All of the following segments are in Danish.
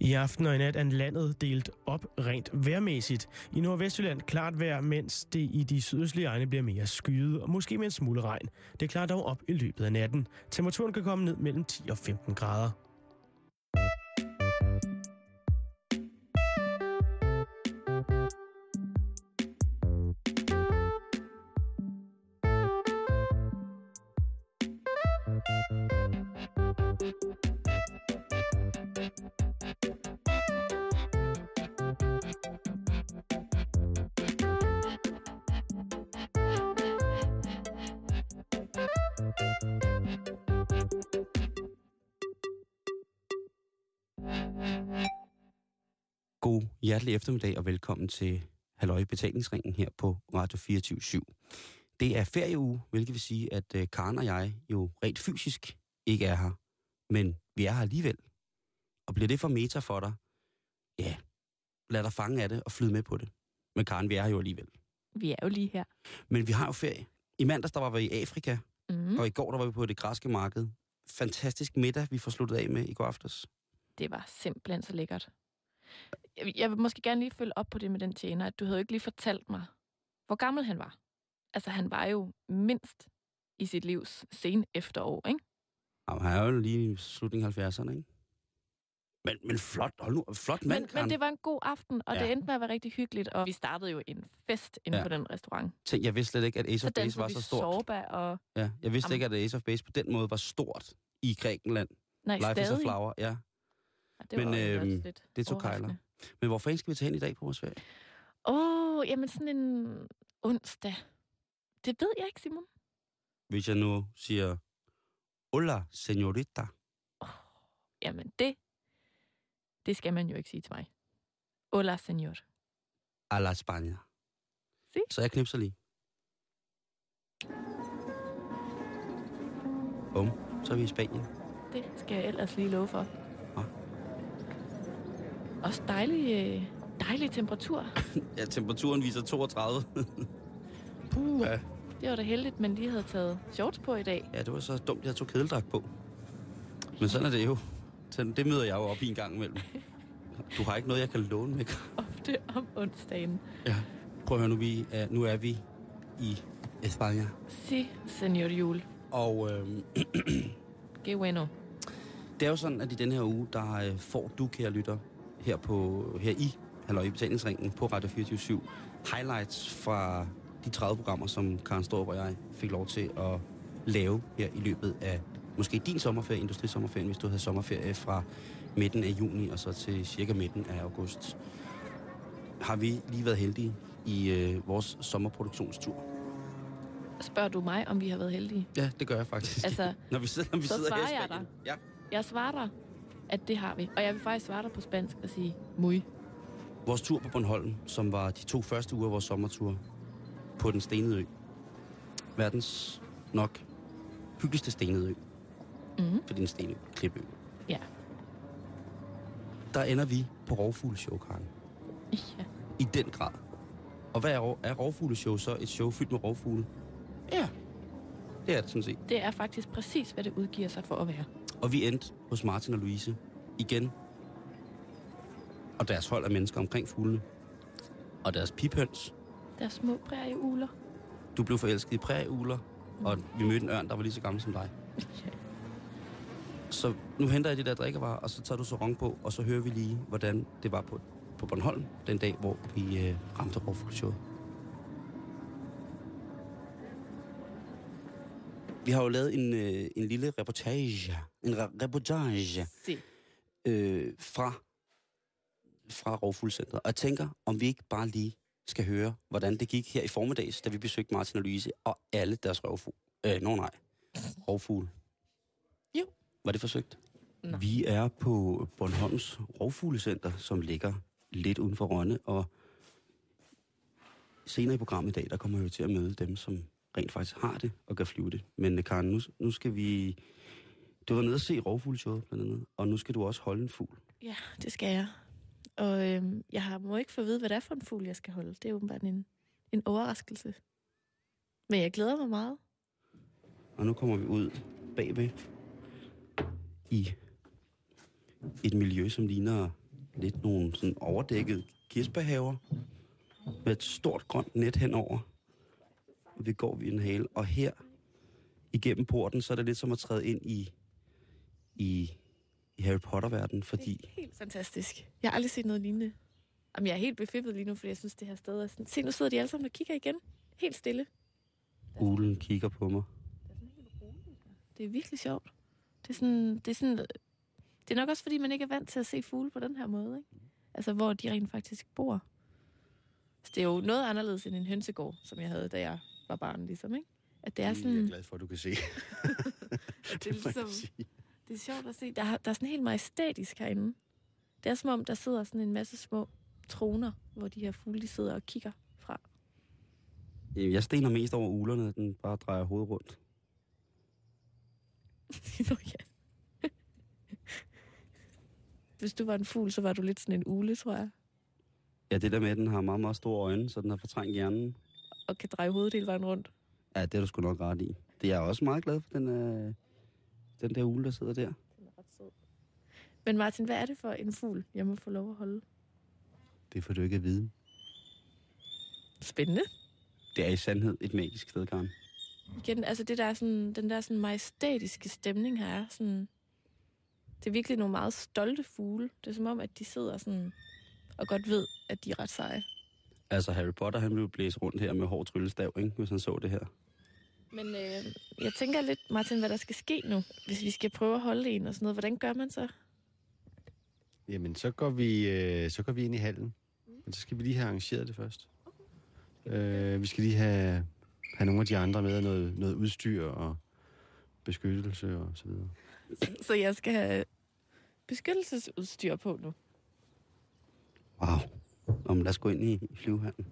I aften og i nat er landet delt op rent vejrmæssigt. I Nordvestjylland klart vejr, mens det i de sydøstlige egne bliver mere skyet og måske med en smule regn. Det klarer dog op i løbet af natten. Temperaturen kan komme ned mellem 10 og 15 grader. Hjertelig eftermiddag og velkommen til Halløj Betalingsringen her på Radio 24 /7. Det er ferieuge, hvilket vil sige, at øh, Karen og jeg jo rent fysisk ikke er her. Men vi er her alligevel. Og bliver det for meta for dig? Ja, lad dig fange af det og flyde med på det. Men Karen, vi er her jo alligevel. Vi er jo lige her. Men vi har jo ferie. I mandags, der var vi i Afrika, Mm. og i går, der var vi på det græske marked. Fantastisk middag, vi får sluttet af med i går aftes. Det var simpelthen så lækkert. Jeg- vil måske gerne lige følge op på det med den tjener, at du havde jo ikke lige fortalt mig, hvor gammel han var. Altså, han var jo mindst i sit livs sen efterår, ikke? Jamen, han er jo lige i slutningen af 70'erne, ikke? Men, men flot, hold nu, flot mand, Men, men det var en god aften, og Ja. det endte med at være rigtig hyggeligt, og vi startede jo en fest inde Ja. på den restaurant. Tænk, jeg vidste slet ikke, at Ace Så of Base var så stort. Sorba og... Ja, jeg vidste Jamen. ikke, at Ace of Base på den måde var stort i Grækenland. Nej, Life is a stadig. flower, ja. Det var Men, øhm, lidt Det tog kejler. Men hvor fanden skal vi tage hen i dag på vores ferie? Åh, oh, jamen sådan en onsdag. Det ved jeg ikke, Simon. Hvis jeg nu siger, Hola, señorita. Jamen det, det skal man jo ikke sige til mig. Hola, senor. A la España. Si. Så jeg knipser lige. Bum, så er vi i Spanien. Det skal jeg ellers lige love for. Også dejlig, øh, dejlig temperatur. Ja, temperaturen viser 32. Puh. Ja. Det var da heldigt, men lige havde taget shorts på i dag. ja, det var så dumt, jeg tog kedeldragt på. Men sådan er det jo. Det møder jeg jo op i en gang imellem. Du har ikke noget, jeg kan låne med. Ofte om onsdagen. Ja. Prøv at høre, nu, vi er, nu er vi i España. Si, senor Jul. Og øhm, Que bueno. det er jo sådan, at i den her uge, der øh, får du, kære lytter, her, på, her i Halløj i betalingsringen på Radio 24 highlights fra de 30 programmer, som Karen Storp og jeg fik lov til at lave her i løbet af måske din sommerferie, industrisommerferien, hvis du havde sommerferie fra midten af juni og så til cirka midten af august. Har vi lige været heldige i øh, vores sommerproduktionstur. Spørger du mig, om vi har været heldige? Ja, det gør jeg faktisk. Altså, når vi sidder, når vi så sidder her i svarer jeg Spanien. Ja. jeg svarer dig, at det har vi. Og jeg vil faktisk svare dig på spansk og sige muy. Vores tur på Bornholm, som var de to første uger af vores sommertur på den stenede ø. Verdens nok hyggeligste stenede ø. Mm. For det er en stenø, klipø. Ja. Der ender vi på rovfugleshow, Karen. ja. I den grad. Og hvad er, er rovfugleshow så? Et show fyldt med rovfugle? Ja, det er det sådan set. Det er faktisk præcis, hvad det udgiver sig for at være. Og vi endte hos Martin og Louise igen. Og deres hold af mennesker omkring fuglene. Og deres piphøns. Der er små prærieugler. Du blev forelsket i prærieugler, og vi mødte en ørn, der var lige så gammel som dig. Ja. Så nu henter jeg de der drikkevarer, og så tager du så rong på, og så hører vi lige, hvordan det var på, på Bornholm den dag, hvor vi øh, ramte rovfugleshowet. Vi har jo lavet en, øh, en lille reportage, en re- reportage Se. øh, fra, fra Rovfuglcentret. Og jeg tænker, om vi ikke bare lige skal høre, hvordan det gik her i formiddags, da vi besøgte Martin og Louise og alle deres rovfugle. Øh, nå nej, rovfugle. Jo. Var det forsøgt? Nå. Vi er på Bornholms Rovfuglecenter, som ligger lidt uden for Rønne, og senere i programmet i dag, der kommer jeg jo til at møde dem, som rent faktisk har det og kan flyve det. Men øh, Karen, nu, nu skal vi... Du var nede og se rovfugleshowet blandt andet, og nu skal du også holde en fugl. Ja, det skal jeg. Og øhm, jeg har må ikke få at vide, hvad det er for en fugl, jeg skal holde. Det er åbenbart en, en overraskelse. Men jeg glæder mig meget. Og nu kommer vi ud bagved i et miljø, som ligner lidt nogle sådan overdækket kirsebærhaver med et stort grønt net henover. Vi går vi en hale, og her igennem porten, så er det lidt som at træde ind i, i, i Harry Potter-verdenen, fordi... Helt fantastisk. Jeg har aldrig set noget lignende. Jamen, jeg er helt befippet lige nu, fordi jeg synes, det her sted er sådan... Se, nu sidder de alle sammen og kigger igen. Helt stille. Ulen kigger på mig. Det er virkelig sjovt. Det er sådan... Det er, sådan, det er nok også, fordi man ikke er vant til at se fugle på den her måde, ikke? Altså, hvor de rent faktisk bor. Så det er jo noget anderledes end en hønsegård, som jeg havde, da jeg var barn, ligesom, ikke? At det er sådan... Jeg er glad for, at du kan se. det, er ligesom, det er sjovt at se. Der, er- der er sådan helt majestætisk herinde. Det er som om, der sidder sådan en masse små troner, hvor de her fugle, de sidder og kigger fra. Øh, Jeg stener mest over ulerne, den bare drejer hovedet rundt. Nå ja. Hvis du var en fugl, så var du lidt sådan en ule, tror jeg. Ja, det der med, at den har meget, meget store øjne, så den har fortrængt hjernen. Og kan dreje hovedet hele vejen rundt. Ja, det er du sgu nok ret i. Det er jeg også meget glad for, den, øh, den der ule, der sidder der. Den er ret sød. Men Martin, hvad er det for en fugl, jeg må få lov at holde? Det får du ikke at vide. Spændende. Det er i sandhed et magisk sted, Karen. Igen, altså det der er sådan, den der sådan majestætiske stemning her er sådan... Det er virkelig nogle meget stolte fugle. Det er som om, at de sidder sådan og godt ved, at de er ret seje. Altså, Harry Potter, han ville blæse rundt her med hård tryllestav, ikke? hvis han så det her. Men øh, jeg tænker lidt, Martin, hvad der skal ske nu, hvis vi skal prøve at holde en og sådan noget. Hvordan gør man så? Jamen, så går vi, øh, så går vi ind i hallen. Men så skal vi lige have arrangeret det først. Øh, vi skal lige have, have nogle af de andre med, noget, noget udstyr og beskyttelse og så videre. Så jeg skal have beskyttelsesudstyr på nu. Wow. Om lad os gå ind i, i flyvehallen.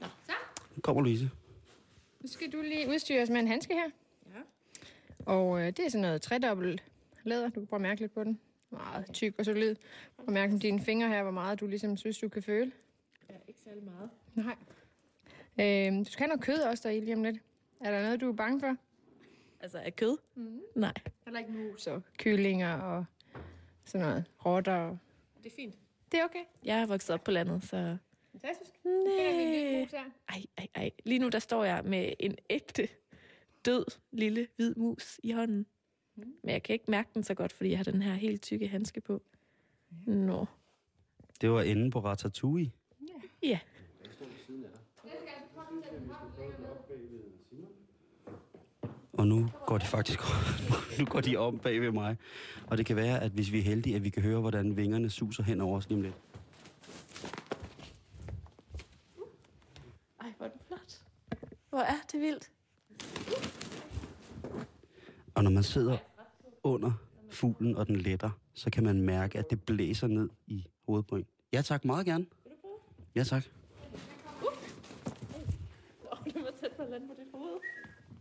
Nå, så. Nu kommer Louise. Nu skal du lige udstyres med en handske her. Ja. Og øh, det er sådan noget tredobbelt læder. Du kan prøve at mærke lidt på den. Meget tyk og solid. Prøv at mærke med dine fingre her, hvor meget du ligesom synes, du kan føle. Ja, ikke særlig meget. Nej. Øh, du skal have noget kød også der i lige om lidt. Er der noget, du er bange for? Altså af kød? Mm. Nej. Heller ikke mus og kyllinger og sådan noget. Rotter. og- Det er fint. Det er okay. Jeg er vokset op på landet, så... Fantastisk. Nej. Ej, ej, ej. Lige nu der står jeg med en ægte, død, lille, hvid mus i hånden. Men jeg kan ikke mærke den så godt, fordi jeg har den her helt tykke handske på. Nå. Det var enden på Ratatouille. Ja. Og nu går de faktisk nu går de om bag ved mig. Og det kan være, at hvis vi er heldige, at vi kan høre, hvordan vingerne suser hen over os lige om lidt. Ej, hvor er den flot. Hvor er det vildt. Og når man sidder under fuglen, og den letter, så kan man mærke, at det blæser ned i hovedet på en. Ja tak, meget gerne. Ja tak.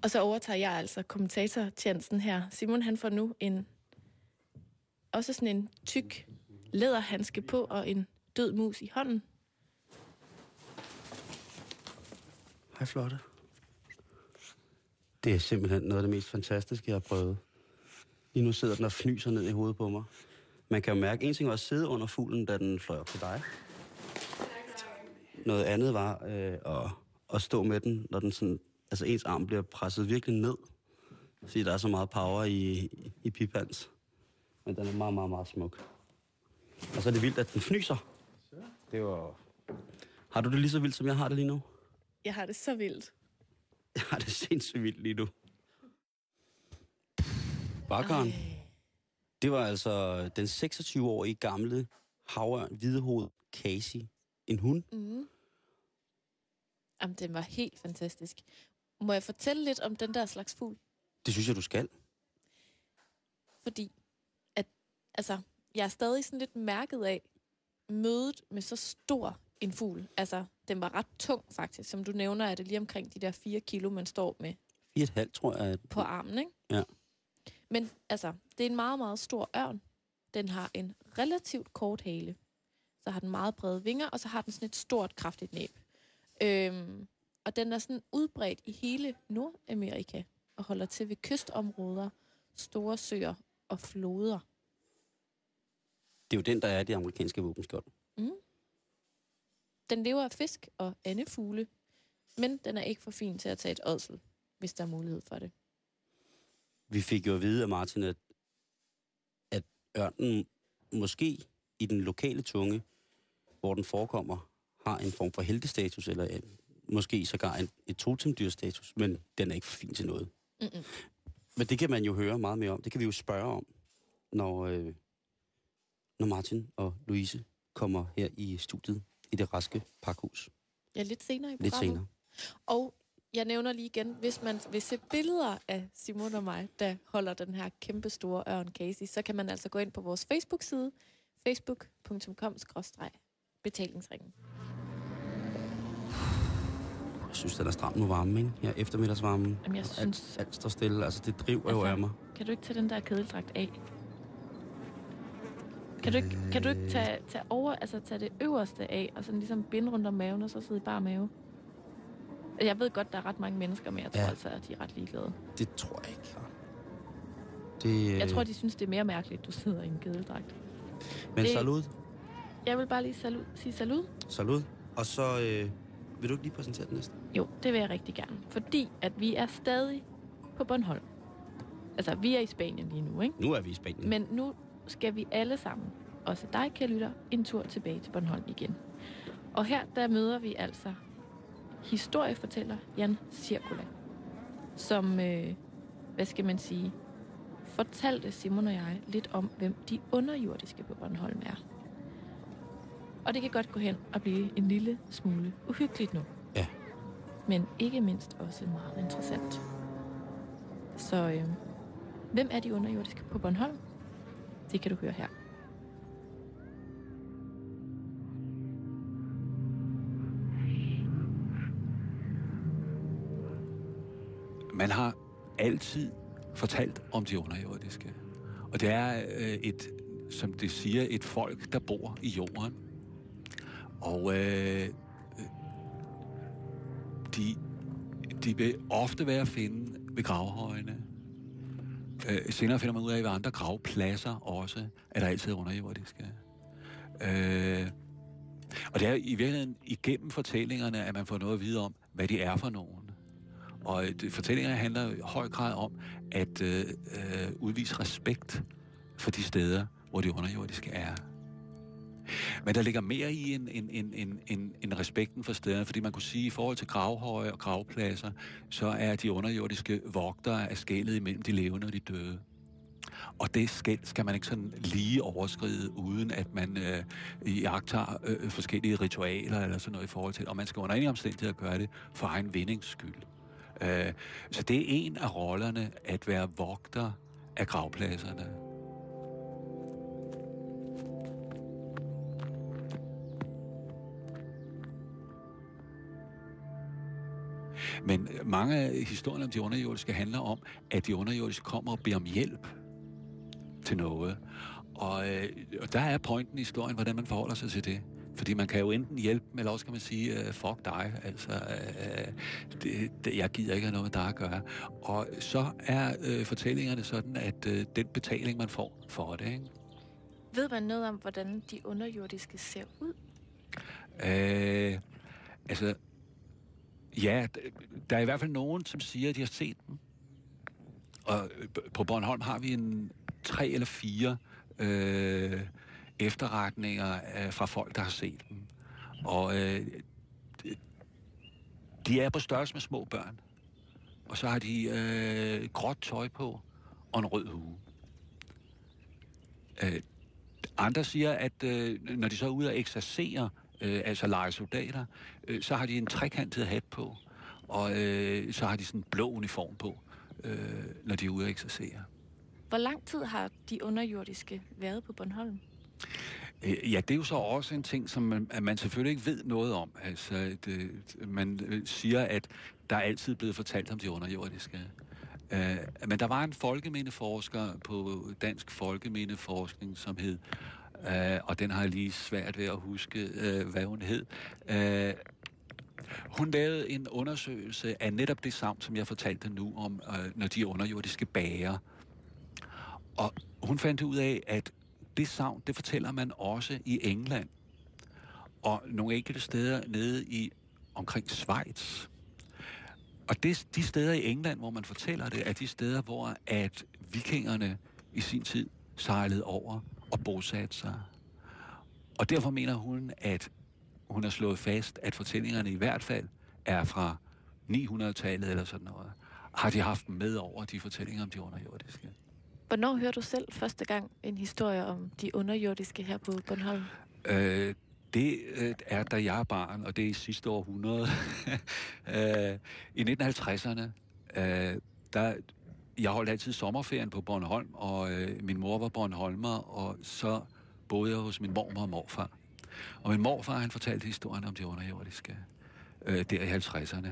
Og så overtager jeg altså kommentatortjenesten her. Simon han får nu en også sådan en tyk læderhandske på og en død mus i hånden. Hej Flotte. Det er simpelthen noget af det mest fantastiske, jeg har prøvet. Lige nu sidder den og fnyser ned i hovedet på mig. Man kan jo mærke, en ting var at sidde under fuglen, da den fløj op til dig. Noget andet var øh, at, at stå med den, når den sådan, altså ens arm bliver presset virkelig ned. Fordi der er så meget power i, i, piphans. Men den er meget, meget, meget smuk. Og så er det vildt, at den fnyser. Det var... Har du det lige så vildt, som jeg har det lige nu? Jeg har det så vildt. Jeg har det sindssygt vildt lige nu. Bakkeren, det var altså den 26-årige gamle havørn, hvidehoved Casey. En hund. Mm. Jamen, den var helt fantastisk. Må jeg fortælle lidt om den der slags fugl? Det synes jeg, du skal. Fordi, at, altså, jeg er stadig sådan lidt mærket af mødet med så stor en fugl. Altså, den var ret tung faktisk. Som du nævner, er det lige omkring de der 4 kilo, man står med 4,5 tror jeg. At... på armen, ikke? Ja. Men altså, det er en meget, meget stor ørn. Den har en relativt kort hale. Så har den meget brede vinger, og så har den sådan et stort, kraftigt næb. Øhm, og den er sådan udbredt i hele Nordamerika og holder til ved kystområder, store søer og floder. Det er jo den, der er det amerikanske våbenskjold. Den lever af fisk og andefugle, men den er ikke for fin til at tage et ådsel, hvis der er mulighed for det. Vi fik jo at vide af Martin, at, at ørnen måske i den lokale tunge, hvor den forekommer, har en form for heltestatus, eller måske sågar en, et totemdyrstatus, men den er ikke for fin til noget. Mm-mm. Men det kan man jo høre meget mere om. Det kan vi jo spørge om, når, øh, når Martin og Louise kommer her i studiet i det raske pakhus Ja, lidt senere i lidt programmet. senere. Og jeg nævner lige igen, hvis man vil se billeder af Simon og mig, der holder den her kæmpe store ørn Casey, så kan man altså gå ind på vores Facebook-side, facebook.com-betalingsringen. Jeg synes, den er stram nu varme, ikke? Her eftermiddagsvarmen. Jamen, jeg synes- Alt, alt står stille. Altså, det driver jo Altså, af mig. Kan du ikke tage den der kedeldragt af? Kan du ikke, kan du ikke tage, tage, over, altså tage det øverste af, og sådan ligesom binde rundt om maven, og så sidde i bare mave? Jeg ved godt, der er ret mange mennesker, men jeg tror Ja. ja. altså, at de er ret ligeglade. Det tror jeg ikke. Det, Jeg tror, de synes, det er mere mærkeligt, at du sidder i en kedeldragt. Men det- salut. Jeg vil bare lige salut, sige salut. Salut. Og så øh, vil du ikke lige præsentere den næste? Jo, det vil jeg rigtig gerne. Fordi at vi er stadig på Bornholm. Altså, vi er i Spanien lige nu, ikke? Nu er vi i Spanien. Men nu skal vi alle sammen, også dig, kære lytter, en tur tilbage til Bornholm igen. Og her, der møder vi altså historiefortæller Jan Cirkula, som, øh, hvad skal man sige, fortalte Simon og jeg lidt om, hvem de underjordiske på Bornholm er. Og det kan godt gå hen og blive en lille smule uhyggeligt nu. Ja. Men ikke mindst også meget interessant. Så øh, hvem er de underjordiske på Bornholm? Det kan du høre her. Man har altid fortalt om de underjordiske. Og det er øh, et, som det siger, et folk, der bor i jorden. Og øh, øh, de, de vil ofte være at finde ved gravhøjene. Øh, senere finder man ud af, ved andre gravpladser også, at der altid er underjordiske. Øh, og det er i virkeligheden igennem fortællingerne, at man får noget at vide om, hvad de er for nogen. Og øh, det, fortællingerne handler i høj grad om at øh, øh, udvise respekt for de steder, hvor de underjordiske er. Men der ligger mere i en, en, en, en, en, en respekten for stederne, fordi man kunne sige, at i forhold til gravhøje og gravpladser, så er de underjordiske vogtere af skældet imellem de levende og de døde. Og det skæld skal man ikke sådan lige overskride, uden at man øh, iagtager øh, forskellige ritualer eller sådan noget i forhold til Og man skal under ingen omstændigheder gøre det for egen vindings skyld. Øh, så det er en af rollerne at være vogter af gravpladserne. Men mange af historierne om de underjordiske handler om, at de underjordiske kommer og beder om hjælp til noget. Og, øh, og der er pointen i historien, hvordan man forholder sig til det. Fordi man kan jo enten hjælpe dem, eller også kan man sige, uh, fuck dig, altså, uh, det, det, jeg gider ikke have noget med dig at gøre. Og så er uh, fortællingerne sådan, at uh, den betaling, man får for det, ikke? Ved man noget om, hvordan de underjordiske ser ud? Øh, altså, ja, der er i hvert fald nogen, som siger, at de har set dem. Og øh, på Bornholm har vi en tre eller fire øh, efterretninger øh, fra folk, der har set dem. Og øh, de- de er på størrelse med små børn. Og så har de øh, gråt tøj på og en rød hue. Øh, andre siger, at øh, når de så er ude og eksercere, øh, altså lege soldater, øh, så har de en trekantet hat på, og øh, så har de sådan en blå uniform på, øh, når de er ude og eksercere. Hvor lang tid har de underjordiske været på Bornholm? Øh, Ja, det er jo så også en ting, som man, at man selvfølgelig ikke ved noget om. Altså, det, man øh, siger, at der er altid blevet fortalt om de underjordiske. Uh, men der var en folkemindeforsker på Dansk Folkemindeforskning, som hed, øh, og den har jeg lige svært ved at huske, øh, hvad hun hed. Øh, hun lavede en undersøgelse af netop det samt, som jeg fortalte nu om, øh, når de underjordiske bager. Og hun fandt ud af, at det savn, det fortæller man også i England. Og nogle enkelte steder nede i omkring Schweiz. Og det, de steder i England, hvor man fortæller det, er de steder, hvor at vikingerne i sin tid sejlede over og bosatte sig. Og derfor mener hun, at hun har slået fast, at fortællingerne i hvert fald er fra 900-tallet eller sådan noget. Har de haft med over de fortællinger om de underjordiske? Hvornår hører du selv første gang en historie om de underjordiske her på Bornholm? Øh, det øh, er, da jeg er barn, og det er i sidste århundrede. øh, I 1950'erne, øh, der, jeg holdt altid sommerferien på Bornholm, og øh, min mor var Bornholmer, og så boede jeg hos min mormor og morfar. Og min morfar, han fortalte historien om de underjordiske, øh, der i 50'erne,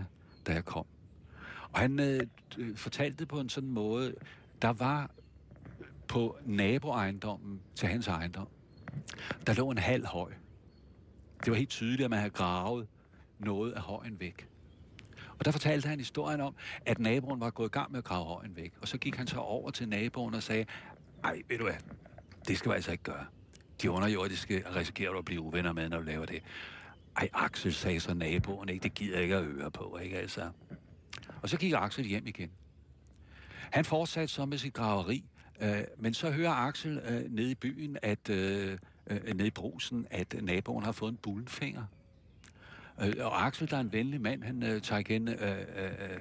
da jeg kom. Og han øh, øh, fortalte det på en sådan måde, der var på naboejendommen til hans ejendom, der lå en halv høj. Det var helt tydeligt, at man havde gravet noget af højen væk. Og der fortalte han historien om, at naboen var gået i gang med at grave højen væk. Og så gik han så over til naboen og sagde, ej, ved du hvad, det skal vi altså ikke gøre. De underjordiske risikerer du at blive uvenner med, når du laver det. Ej, Axel, sagde så naboen, ikke? det gider ikke at høre på, ikke altså. Og så gik Axel hjem igen. Han fortsatte så med sit graveri, øh, men så hører Axel øh, nede i byen, at øh, øh, nede i brusen, at naboen har fået en bullenfinger. Øh, og Axel, der er en venlig mand, han øh, tager igen øh, øh,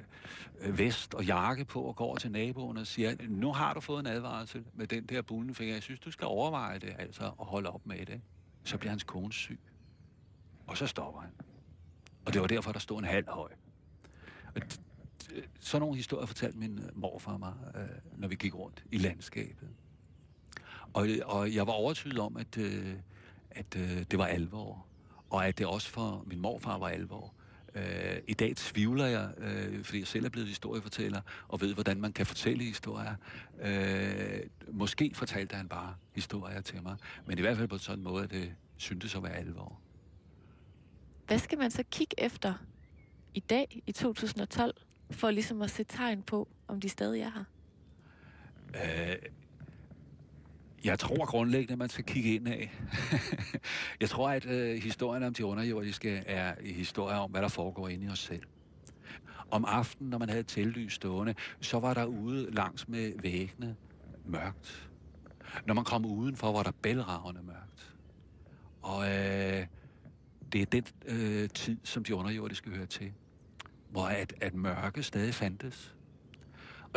øh, vest og jakke på og går til naboen og siger, nu har du fået en advarsel med den der bullenfinger. Jeg synes, du skal overveje det, altså, og holde op med det. Så bliver hans kone syg. Og så stopper han. Og det var derfor, der stod en halv høj. Og sådan nogle historier fortalte min øh, morfar mig, øh, når vi gik rundt i landskabet. Og, og jeg var overtydet om, at, øh, at øh, det var alvor. Og at det også for min morfar var alvor. Øh, I dag tvivler jeg, øh, fordi jeg selv er blevet historiefortæller, og ved, hvordan man kan fortælle historier. Øh, måske fortalte han bare historier til mig, men i hvert fald på sådan en måde, at det syntes at være alvor. Hvad skal man så kigge efter i dag, i 2012, for ligesom at se tegn på, om de stadig er her? Øh, jeg tror grundlæggende, at man skal kigge ind af. jeg tror, at øh, historien om de underjordiske er historier om, hvad der foregår inde i os selv. Om aftenen, når man havde tellys stående, så var der ude langs med væggene mørkt. Når man kom udenfor, var der bælragende mørkt. Og øh, det er den øh, tid, som de underjordiske hører til, hvor at, at mørke stadig fandtes.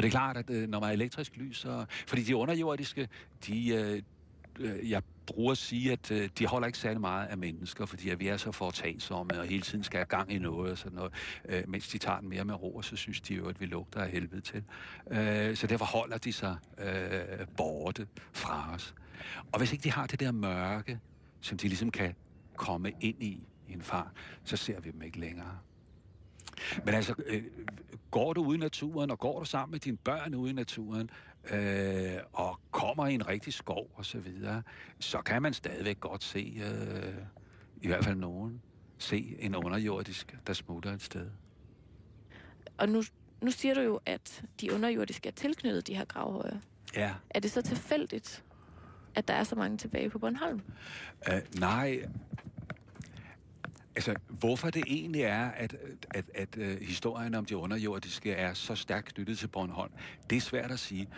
Og det er klart, at øh, når man er elektrisk lys, så... Fordi de underjordiske, de... Øh, øh, jeg bruger at sige, at øh, de holder ikke særlig meget af mennesker, fordi at vi er så foretagsomme og hele tiden skal have gang i noget og sådan noget. Øh, mens de tager den mere med ro, og så synes de jo, at vi lugter af helvede til. Øh, så derfor holder de sig øh, borte fra os. Og hvis ikke de har det der mørke, som de ligesom kan komme ind i i en far, så ser vi dem ikke længere. Men altså, øh, går du ude i naturen, og går du sammen med dine børn ude i naturen, øh, og kommer i en rigtig skov og så videre, så kan man stadigvæk godt se, øh, i hvert fald nogen, se en underjordisk, der smutter et sted. Og nu, nu siger du jo, at de underjordiske er tilknyttet de her gravhøje. Ja. Er det så tilfældigt, at der er så mange tilbage på Bornholm? Øh, nej, Altså, hvorfor det egentlig er, at, at, at, at historien om de underjordiske er så stærkt knyttet til Bornholm, det er svært at sige.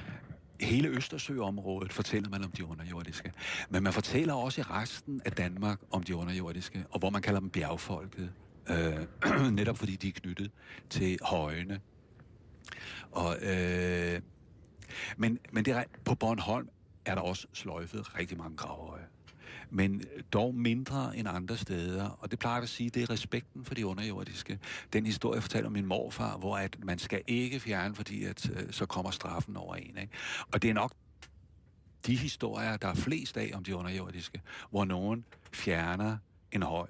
Hele Østersøområdet fortæller man om de underjordiske. Men man fortæller også i resten af Danmark om de underjordiske, og hvor man kalder dem bjergfolket. Øh, netop fordi de er knyttet til højene. Og, øh, men, men det er, på Bornholm er der også sløjfet rigtig mange gravhøje men dog mindre end andre steder. Og det plejer jeg at sige, det er respekten for de underjordiske. Den historie fortæller om min morfar, hvor at man skal ikke fjerne, fordi at, øh, så kommer straffen over en. Ikke? Og det er nok de historier, der er flest af om de underjordiske, hvor nogen fjerner en høj,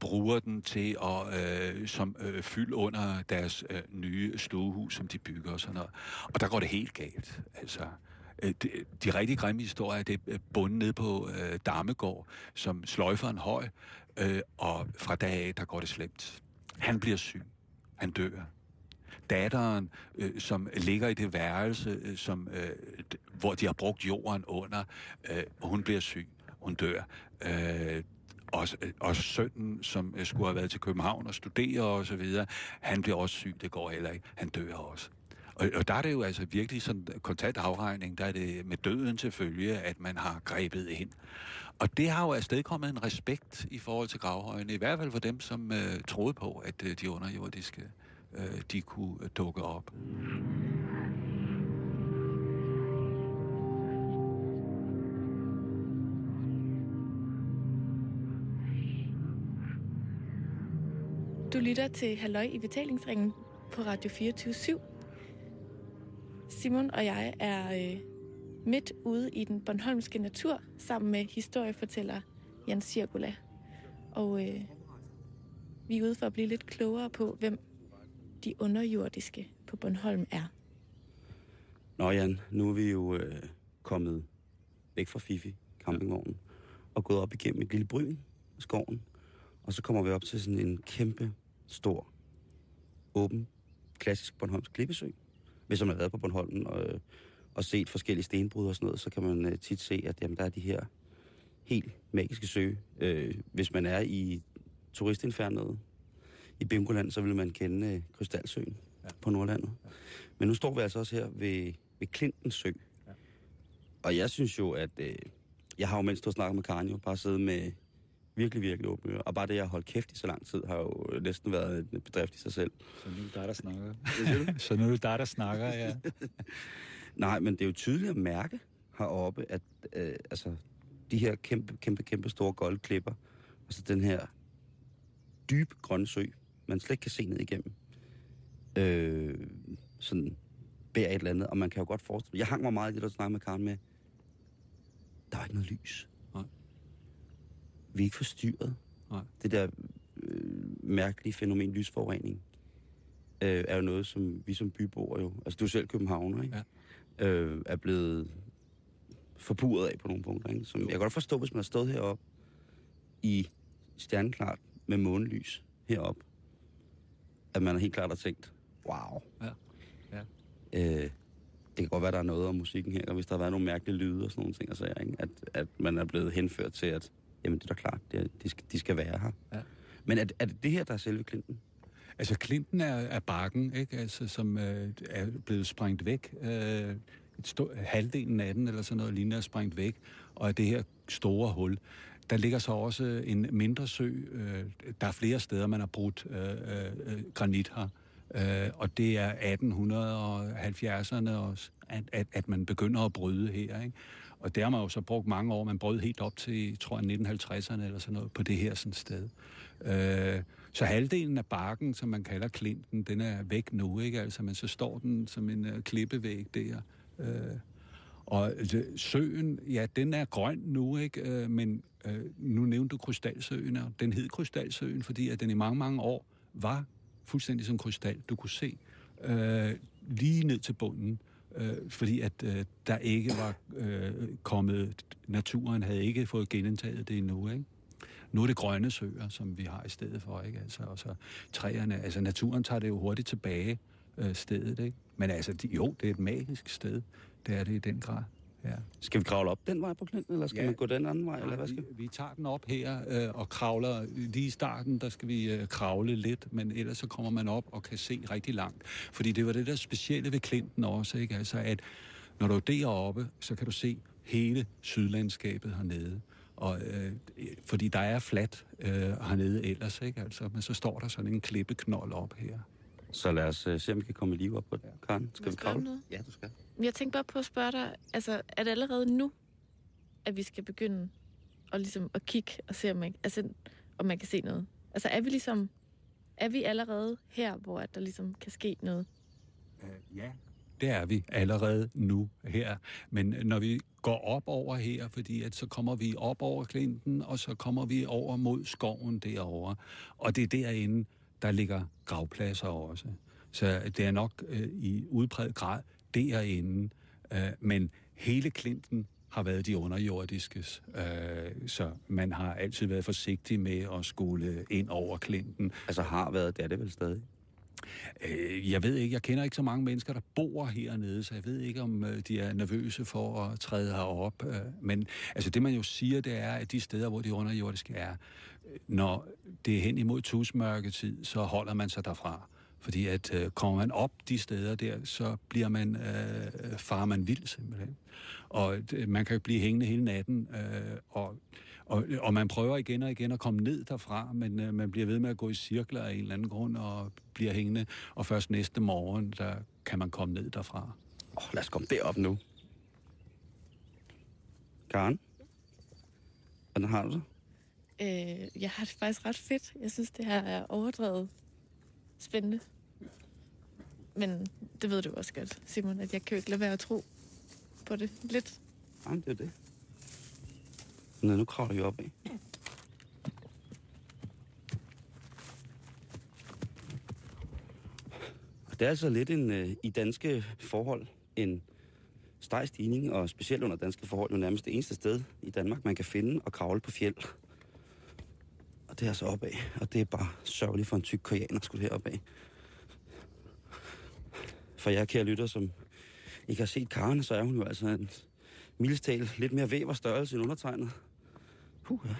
bruger den til at øh, som øh, fyld under deres øh, nye stuehus, som de bygger og sådan noget. Og der går det helt galt. Altså, Øh, Øh, de, de rigtig grimme historier, det er bundet ned på øh, Dammegård, som sløjfer en høj, øh, og fra dag af, der går det slemt. Han bliver syg. Han dør. datteren, øh, som ligger i det værelse, øh, som, øh, hvor de har brugt jorden under, øh, hun bliver syg, hun dør. Øh, også, øh, og sønnen, som øh, skulle have været til København og studere og så videre, han bliver også syg, det går heller ikke. Han dør også. Og, og der er det jo altså virkelig sådan øh, kontant afregning, der er det med døden til følge, at man har grebet ind. Og det har jo afstedkommet en respekt i forhold til gravhøjene, i hvert fald for dem, som øh, troede på, at øh, de underjordiske, øh, de kunne øh, dukke op. Du lytter til Halløj i betalingsringen på Radio 24 /7. Simon og jeg er øh, midt ude i den Bornholmske natur sammen med historiefortæller Jan Cirkula. Og øh, vi er ude for at blive lidt klogere på, hvem de underjordiske på Bornholm er. Nå Jan, nu er vi jo øh, kommet væk fra Fifi, campingvognen, og gået op igennem et lille bryn i skoven. Og så kommer vi op til sådan en kæmpe, stor, åben, klassisk Bornholmsk klippesø. Hvis man har været på Bornholm og, øh, og set forskellige stenbrud og sådan noget, så kan man øh, tit se, at jamen, der er de her helt magiske sø. Øh, hvis man er i turistinfernet i Bingoland, så vil man kende øh, Krystalsøen ja. på Nordlandet. Ja. Men nu står vi altså også her ved, ved Klintens Sø. Ja. Og jeg synes jo, at... Øh, jeg har jo, mens du snakker med Karen, jo bare siddet med virkelig, virkelig åbne ører. Og bare det, jeg har holdt kæft i så lang tid, har jo næsten været en bedrift i sig selv. Så nu er det dig, der snakker. Så nu er det dig, der snakker, ja. Nej, men det er jo tydeligt at mærke heroppe, at øh, altså, de her kæmpe, kæmpe, kæmpe store goldklipper, og så den her dybe grønne sø, man slet ikke kan se ned igennem, øh, sådan bærer et eller andet, og man kan jo godt forestille Jeg hang mig meget i det, der snakkede med Karen med, der var ikke noget lys. Vi er ikke forstyrret. Nej. Det der øh, mærkelige fænomen, lysforurening, øh, er jo noget, som vi som byboere jo, altså du er selv københavner, ikke? Ja. Øh, er blevet forpurret af på nogle punkter, ikke? Som, jeg kan godt forstå, hvis man har stået heroppe i stjerneklart med månelys heroppe, at man er helt klart har tænkt, wow. Ja. Ja. Øh, det kan godt være, der er noget om musikken her, og hvis der har været nogle mærkelige lyde og sådan nogle ting, og så, ikke? At, at man er blevet henført til, at jamen, det er da klart, det er, de, skal, de skal være her. Ja. Men er, er det det her, der er selve Clinton? Altså, Klinten er, er bakken, ikke? Altså, som øh, er blevet sprængt væk. Øh, et stå, halvdelen af den, eller sådan noget lignende, er sprængt væk. Og er det her store hul. Der ligger så også en mindre sø. Øh, der er flere steder, man har brudt øh, øh, granit her. Øh, og det er 1870'erne, også, at, at, at man begynder at bryde her. Ikke? Og der har man jo så brugt mange år. Man brød helt op til, tror jeg, 1950'erne eller sådan noget, på det her sådan sted. Øh, så halvdelen af bakken, som man kalder klinten, den er væk nu, ikke? Altså, men så står den som en uh, klippevæg der. Øh, og altså, søen, ja, den er grøn nu, ikke? Øh, men øh, nu nævnte du Krystalsøen, og den hed Krystalsøen, fordi at den i mange, mange år var fuldstændig som krystal, du kunne se øh, lige ned til bunden, øh, fordi at øh, der ikke var øh, kommet, naturen havde ikke fået genindtaget det endnu, ikke? Nu er det grønne søer, som vi har i stedet for, ikke? Altså, og så træerne, altså naturen tager det jo hurtigt tilbage, øh, stedet, ikke? Men altså, de, jo, det er et magisk sted. Det er det i den grad, ja. Skal vi kravle op den vej på Clinton, eller skal Ja. ja. man gå den anden vej, eller hvad vi, skal vi tager den op her øh, og kravler. Lige i starten, der skal vi øh, kravle lidt, men ellers så kommer man op og kan se rigtig langt. Fordi det var det der specielle ved Klinten også, ikke? Altså, at når du er deroppe, så kan du se hele sydlandskabet hernede. Og, øh, fordi der er fladt øh, hernede ellers, ikke? Altså, men så står der sådan en klippeknold op her. Så lad os uh, se, om vi kan komme i live op på den. Karen, skal Må vi kravle? noget? Ja, du skal. Jeg tænkte bare på at spørge dig, altså, er det allerede nu, at vi skal begynde at, ligesom, at kigge og se, om man, altså, om man kan se noget? Altså, er vi ligesom, er vi allerede her, hvor at der ligesom kan ske noget? Uh, ja. Det er vi allerede nu her. Men når vi går op over her, fordi at så kommer vi op over Klinten, og så kommer vi over mod skoven derovre. Og det er derinde, der ligger gravpladser også. Så det er nok øh, i udpræget grad derinde. Øh, men hele Klinten har været de underjordiskes. Øh, så man har altid været forsigtig med at skulle ind over Klinten. Altså har været, det er det vel stadig. Øh, jeg ved ikke, jeg kender ikke så mange mennesker, der bor hernede, så jeg ved ikke, om øh, de er nervøse for at træde herop. Men altså, det man jo siger, det er, at de steder, hvor de underjordiske er, når det er hen imod tusmørketid, så holder man sig derfra. Fordi at øh, kommer man op de steder der, så bliver man, øh, farer man vild simpelthen. Og øh, man kan blive hængende hele natten, øh, og, og, og man prøver igen og igen at komme ned derfra, men øh, man bliver ved med at gå i cirkler af en eller anden grund, og bliver hængende, og først næste morgen, der kan man komme ned derfra. Oh, lad os komme derop nu. Karen? Hvordan har du det? Øh, jeg har det faktisk ret fedt. Jeg synes, det her er overdrevet spændende. Men det ved du også godt, Simon, at jeg kan jo ikke lade være at tro på det lidt. Jamen, det er det. Nå, nu kravler vi op af. Det er altså lidt en, øh, i danske forhold en stejl stigning, og specielt under danske forhold, jo nærmest det eneste sted i Danmark, man kan finde og kravle på fjeld. Det er altså opad, og det er bare sørgeligt for en tyk koreaner skulle det heroppe af. For jeg, kære lytter, som ikke har set Karen, så er hun jo altså en mildestal lidt mere væv og størrelse end undertegnet. Puh, ja.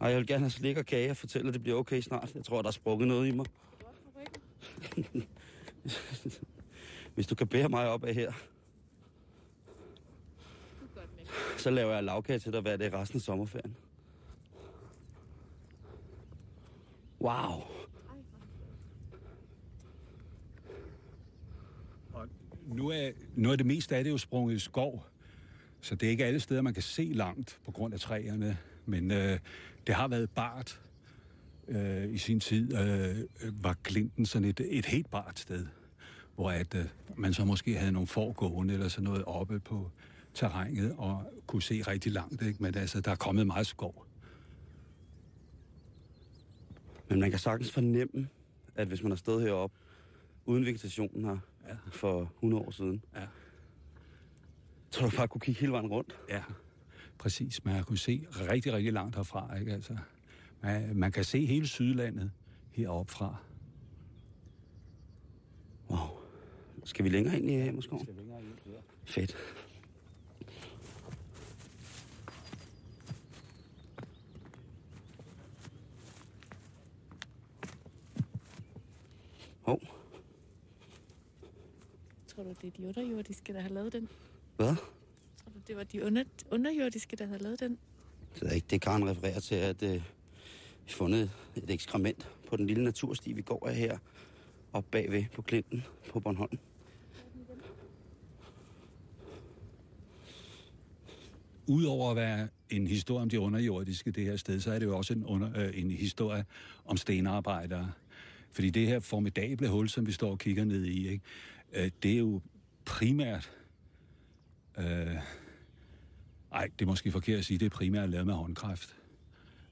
Ej, jeg vil gerne have slik og kage og fortælle, at det bliver okay snart. Jeg tror, der er sprukket noget i mig. Hvis du kan bære mig op af her, så laver jeg lavkage til dig hver dag resten af sommerferien. Wow. Og nu er, nu er det mest af det jo sprunget i skov, så det er ikke alle steder, man kan se langt på grund af træerne. Men øh, det har været bart. Øh, I sin tid øh, øh var Klinten sådan et, et helt bart sted, hvor at, øh, man så måske havde nogle forgående eller sådan noget oppe på terrænet og kunne se rigtig langt. Ikke? Men altså, der er kommet meget skov. Men man kan sagtens fornemme, at hvis man har stået heroppe uden vegetationen her Ja. for 100 år siden, Ja. så du bare kunne kigge hele vejen rundt. Ja, præcis. Man har kunne se rigtig, rigtig langt herfra. Ikke? Altså, man, man kan se hele Sydlandet heroppe fra. Wow. Skal vi længere ind i Hamerskoven? Fedt. Hov, Tror du, det er de underjordiske, der har lavet den? hvad? Tror du, det var de under, underjordiske, der havde lavet den? Det er ikke det, Karen refererer til, at øh, vi har fundet et ekskrement på den lille natursti, vi går af her, op bagved på Klinten på Bornholm. Udover at være en historie om de underjordiske det her sted, så er det jo også en, under, øh, en historie om stenarbejdere. Fordi det her formidable hul, som vi står og kigger ned i, ikke, øh, det er jo primært... Øh, ej, det er måske forkert at sige, det er primært lavet med håndkræft.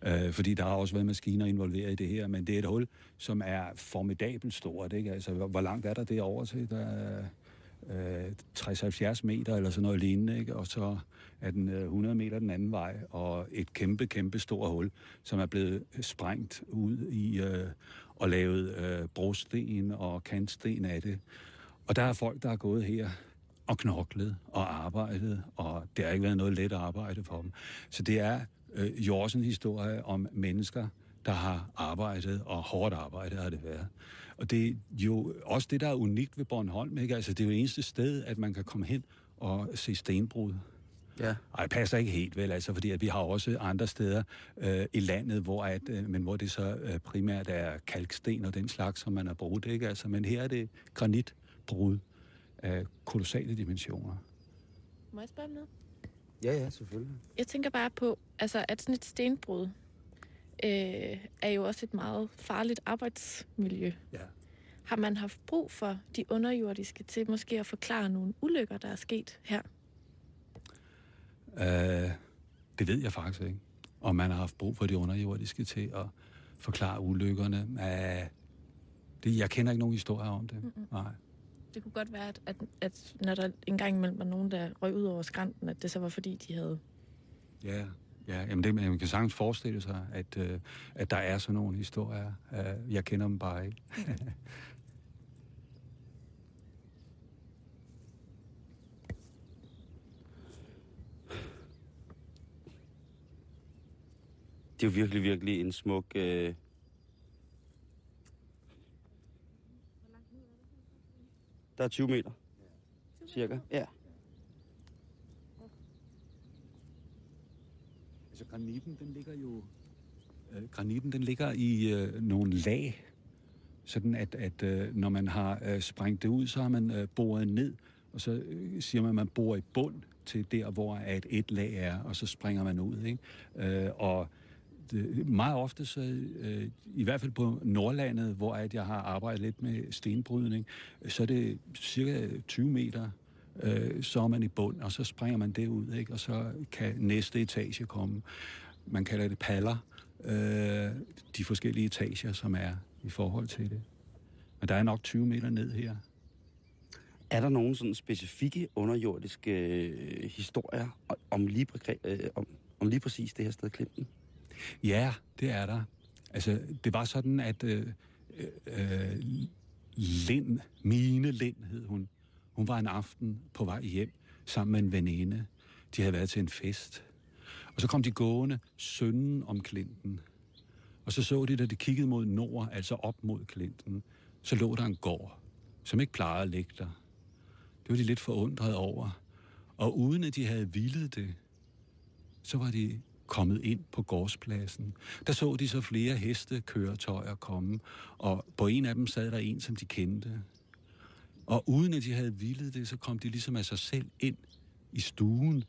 Øh, fordi der har også været maskiner involveret i det her, men det er et hul, som er formidabelt stort. Ikke? Altså, hvor, hvor langt er der derovre til? Der er øh, 60-70 meter eller sådan noget lignende, ikke? og så er den øh, 100 meter den anden vej, og et kæmpe, kæmpe stort hul, som er blevet sprængt ud i øh, og lavet øh, brosten og kantsten af det. Og der er folk, der er gået her og knoklet og arbejdet, og det har ikke været noget let arbejde for dem. Så det er øh, jo en historie om mennesker, der har arbejdet, og hårdt arbejde har det været. Og det er jo også det, der er unikt ved Bornholm. Ikke? Altså, det er jo det eneste sted, at man kan komme hen og se stenbrud. Ja. Ej, det passer ikke helt vel, altså, fordi at vi har også andre steder øh, i landet, hvor, at, øh, men hvor det så øh, primært er kalksten og den slags, som man har brugt. Ikke? Altså, men her er det granitbrud af kolossale dimensioner. Må jeg spørge noget? Ja, ja, selvfølgelig. Jeg tænker bare på, altså, at sådan et stenbrud øh, er jo også et meget farligt arbejdsmiljø. Ja. Har man haft brug for de underjordiske til måske at forklare nogle ulykker, der er sket her? Øh, det ved jeg faktisk ikke. Om man har haft brug for de underjordiske til at forklare ulykkerne. Øh, det, jeg kender ikke nogen historier om det. Mm-mm. Nej. Det kunne godt være, at, at, at når der engang imellem var nogen, der røg ud over skrænten, at det så var fordi, de havde... Ja, Ja, jamen det, man kan sagtens forestille sig, at, øh, at der er sådan nogle historier. Øh, jeg kender dem bare ikke. Det er jo virkelig, virkelig en smuk... Øh... Der er 20 meter. Cirka, ja. Altså granitten, den ligger jo... Øh, granitten, den ligger i øh, nogle lag, sådan at, at øh, når man har øh, sprængt det ud, så har man øh, boret ned, og så øh, siger man, at man borer i bund til der, hvor at et lag er, og så springer man ud. Ikke? Øh, og det, øh, meget ofte, så, øh, i hvert fald på Nordlandet, hvor at jeg har arbejdet lidt med stenbrydning, så er det cirka 20 meter, øh, så er man i bund, og så springer man det ud, ikke? og så kan næste etage komme. Man kalder det paller, øh, de forskellige etager, som er i forhold til det. Men der er nok 20 meter ned her. Er der nogle sådan specifikke underjordiske øh, historier om lige, øh, om, om lige præcis det her sted, Klinten? Ja, det er der. Altså, det var sådan, at øh, øh, øh, Lind, Mine Lind hed hun, hun var en aften på vej hjem sammen med en veninde. De havde været til en fest. Og så kom de gående sønnen om Klinten. Og så så de, da de kiggede mod nord, altså op mod Klinten, så lå der en gård, som ikke plejede at ligge der. Det var de lidt forundret over. Og uden at de havde vildet det, så var de kommet ind på gårdspladsen. Der så de så flere heste køretøjer komme, og på en af dem sad der en, som de kendte. Og uden at de havde vildet det, så kom de ligesom af sig selv ind i stuen.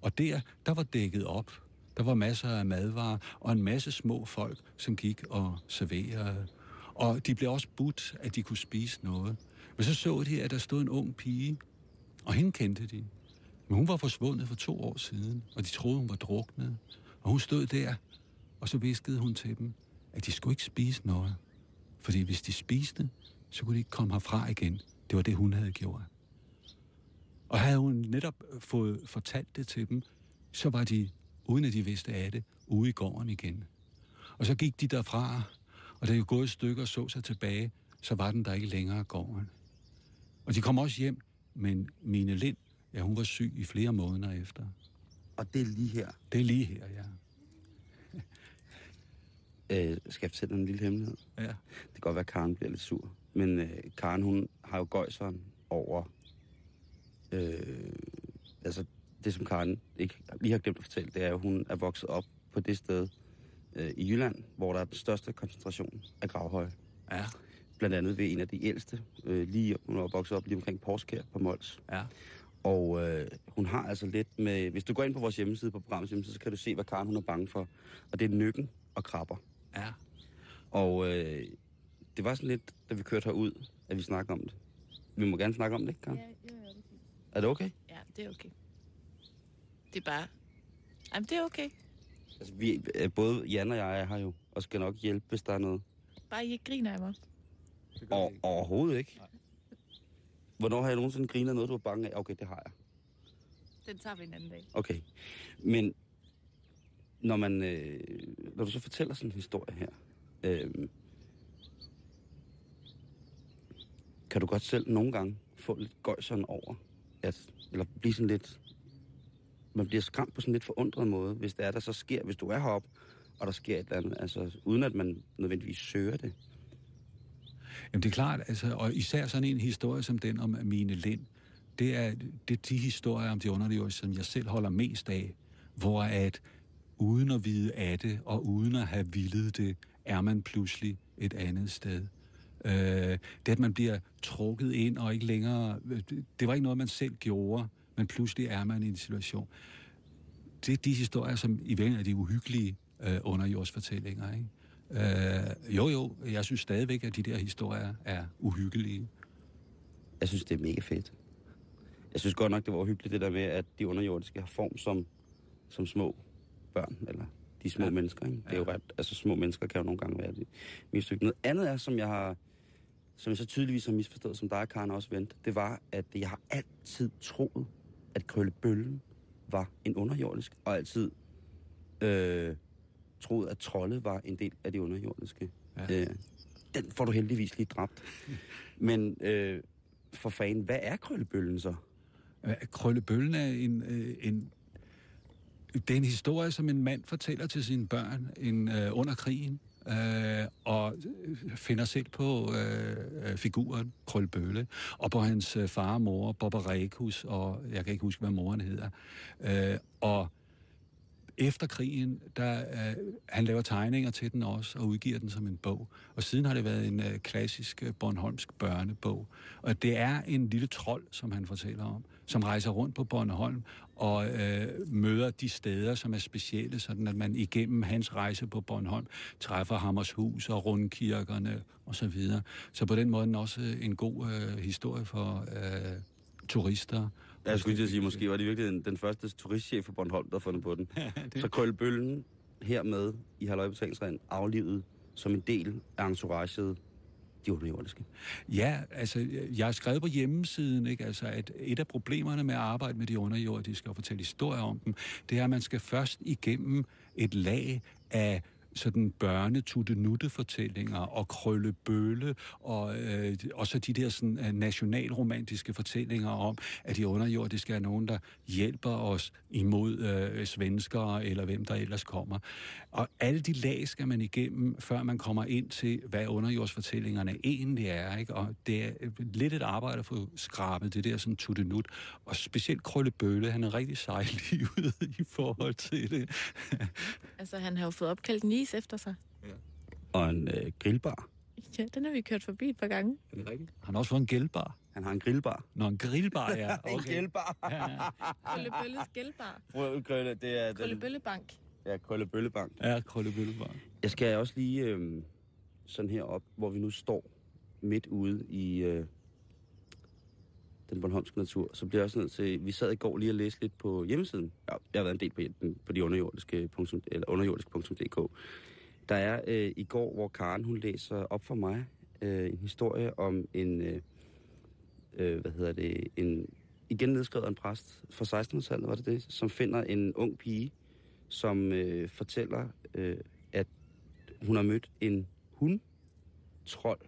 Og der, der var dækket op. Der var masser af madvarer og en masse små folk, som gik og serverede. Og de blev også budt, at de kunne spise noget. Men så så de, at der stod en ung pige, og hende kendte de. Men hun var forsvundet for to år siden, og de troede, hun var druknet. Og hun stod der, og så viskede hun til dem, at de skulle ikke spise noget. Fordi hvis de spiste, så kunne de ikke komme herfra igen. Det var det, hun havde gjort. Og havde hun netop øh, fået fortalt det til dem, så var de, uden at de vidste af det, ude i gården igen. Og så gik de derfra, og da de gået et stykke og så sig tilbage, så var den der ikke længere gården. Og de kom også hjem, men Mine Lind Ja, hun var syg i flere måneder efter. Og det er lige her? Det er lige her, ja. øh, skal jeg fortælle en lille hemmelighed? Ja. Det kan godt være, at Karen bliver lidt sur. Men øh, Karen, hun har jo gøjseren over... Øh, altså, det som Karen ikke lige har glemt at fortælle, det er, at hun er vokset op på det sted øh, i Jylland, hvor der er den største koncentration af gravhøje. Ja. Blandt andet ved en af de ældste, øh, lige, hun var vokset op lige omkring Porskær på Mols. Ja. Og øh, hun har altså lidt med... Hvis du går ind på vores hjemmeside, på programmets hjemmeside, så kan du se, hvad Karen hun er bange for. Og det er nykken og krabber. Ja. Og øh, det var sådan lidt, da vi kørte herud, at vi snakkede om det. Vi må gerne snakke om det, ikke, Karen? Ja, ja, det er fint. Er det okay? Ja, det er okay. Det er bare... Jamen, det er okay. Altså, vi, øh, både Jan og jeg er her jo, og skal nok hjælpe, hvis der er noget. Bare I ikke griner af mig. Og, overhovedet ikke. Nej. Hvornår har jeg nogensinde grinet noget, du var bange af? Okay, det har jeg. Den tager vi en anden dag. Okay. Men når man, øh, når du så fortæller sådan en historie her, øh, kan du godt selv nogle gange få lidt gøjseren over, at, eller blive sådan lidt, man bliver skræmt på sådan lidt forundret måde, hvis det er, der så sker, hvis du er heroppe, og der sker et eller andet, altså uden at man nødvendigvis søger det. Jamen det er klart, altså, og især sådan en historie som den om Mine Lind, det er, det er de historier om de underlige som jeg selv holder mest af, hvor at uden at vide af det, og uden at have villet det, er man pludselig et andet sted. Øh, det, at man bliver trukket ind og ikke længere... Øh, det var ikke noget, man selv gjorde, men pludselig er man i en situation. Det er de historier, som i virkeligheden er de uhyggelige øh, underjordsfortællinger, ikke? Øh, jo, jo, jeg synes stadigvæk, at de der historier er uhyggelige. Jeg synes, det er mega fedt. Jeg synes godt nok, det var uhyggeligt, det der med, at de underjordiske har form som, som små børn, eller de små ja. mennesker. Ikke? Det er jo ret, altså små mennesker kan jo nogle gange være det mislykke. Noget andet er, som jeg har, som jeg så tydeligvis har misforstået, som dig og Karen også vendt, det var, at jeg har altid troet, at Krøllebøllen var en underjordisk, og altid øh, troet, at trolde var en del af de underjordiske. Ja. Øh, den får du heldigvis lige dræbt. Men øh, for fanden, hvad er krøllebøllen så? Øh, Krøllebøllen er en, øh, en... Det er en historie, som en mand fortæller til sine børn en, øh, under krigen, øh, og finder selv på øh, figuren Krøllebølle, og på hans øh, far og mor, Bobarekus, og jeg kan ikke huske, hvad moren hedder. Øh, og efter krigen, der øh, han laver tegninger til den også, og udgiver den som en bog. Og siden har det været en øh, klassisk øh, Bornholmsk børnebog. Og det er en lille trold, som han fortæller om, som rejser rundt på Bornholm og øh, møder de steder, som er specielle, sådan at man igennem hans rejse på Bornholm træffer Hammershus og rundkirkerne osv. Så, videre. så på den måde er den også øh, en god øh, historie for øh, turister. Jeg skulle lige sige, måske var det virkelig den, den første turistchef for Bornholm, der fundet på den. det- Så krøllebøllen hermed i halvøjebetalingsreglen aflivet som en del af entouraget de underjordiske. Ja, altså, jeg har skrevet på hjemmesiden, ikke? Altså, at et af problemerne med at arbejde med de underjordiske og fortælle historier om dem, det er, at man skal først igennem et lag af sådan børnetutte-nutte-fortællinger og krøllebølle og, øh, og så de der sådan, øh, nationalromantiske fortællinger om, at de underjordiske er nogen, der hjælper os imod øh, svenskere eller hvem der ellers kommer. Og alle de lag skal man igennem, før man kommer ind til, hvad underjordsfortællingerne egentlig er. Ikke? Og det er øh, lidt et arbejde at få skrabet det der sådan tuttenut. Og specielt Krøllebølle, han er rigtig sejlivet i forhold til det. Altså, han har jo fået opkaldt ni is efter sig. Og en øh, grillbar. Ja, den har vi kørt forbi et par gange. Er det rigtigt? Han har også fået en gældbar. Han har en grillbar. Nå, en grillbar, ja. En grillbar. Krøllebølles gælbar. Frø- Krølle, det er den, Krøllebøllebank. ja, Krøllebøllebank. Ja, Krøllebøllebar. Jeg skal også lige øh, sådan her op, hvor vi nu står midt ude i øh, den Bornholmske natur, så bliver jeg også nødt til, vi sad i går lige og læste lidt på hjemmesiden. Ja, jeg har været en del på, på de underjordiske, punktum- eller underjordisk.dk. Der er øh, i går, hvor Karen hun læser op for mig øh, en historie om en, øh, øh, hvad hedder det, en igen nedskrevet af en præst fra 1600-tallet, var det det, som finder en ung pige, som øh, fortæller, øh, at hun har mødt en hund-trold,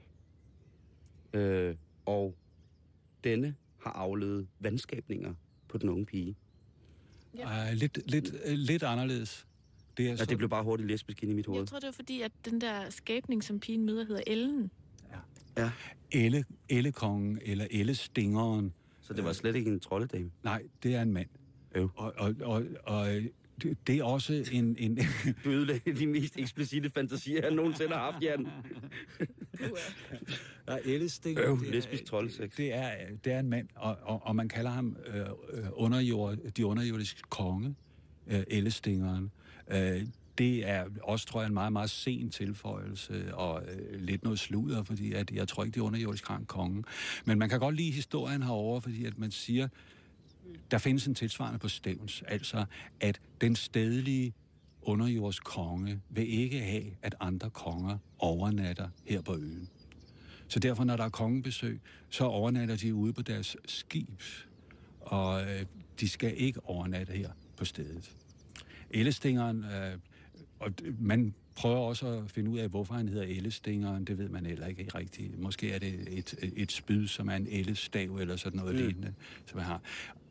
øh, og denne har afledet vandskabninger på den unge pige. Ja. Uh, lidt, lidt, lidt anderledes. Det er Ja, så, det blev bare hurtigt lesbisk ind i mit hoved. Jeg tror, det var fordi, at den der skabning, som pigen møder, hedder Ellen. Elle, ellekongen eller ellestingeren. Så det var slet ikke en trolddame. Nej, det er en mand. Øv. Og, og, og, og det- er også en... en Du ødelagde de mest eksplicite fantasier, jeg nogensinde har haft, Jan. Ja, ellestinger. Øv, det er- lesbisk troldsex. Det er, det er en mand, og, og, og man kalder ham øh, øh, underjord, de underjordiske konge, øh, ellestingeren. Øh, det er også, tror jeg, en meget, meget sen tilføjelse, og øh, lidt noget sludder, fordi at, jeg tror ikke, det er underjordisk har en konge. Men man kan godt lide historien herover, fordi at man siger, der findes en tilsvarende på Stævns, altså at den stedlige underjords konge vil ikke have, at andre konger overnatter her på øen. Så derfor, når der er kongebesøg, så overnatter de ude på deres skib, og øh, de skal ikke overnatte her på stedet. Ellestingeren, øh, og man prøver også at finde ud af, hvorfor han hedder Ellestingeren, det ved man heller ikke rigtigt. Måske er det et, et spyd, som er en ellestav eller sådan noget mm. lignende, som han har.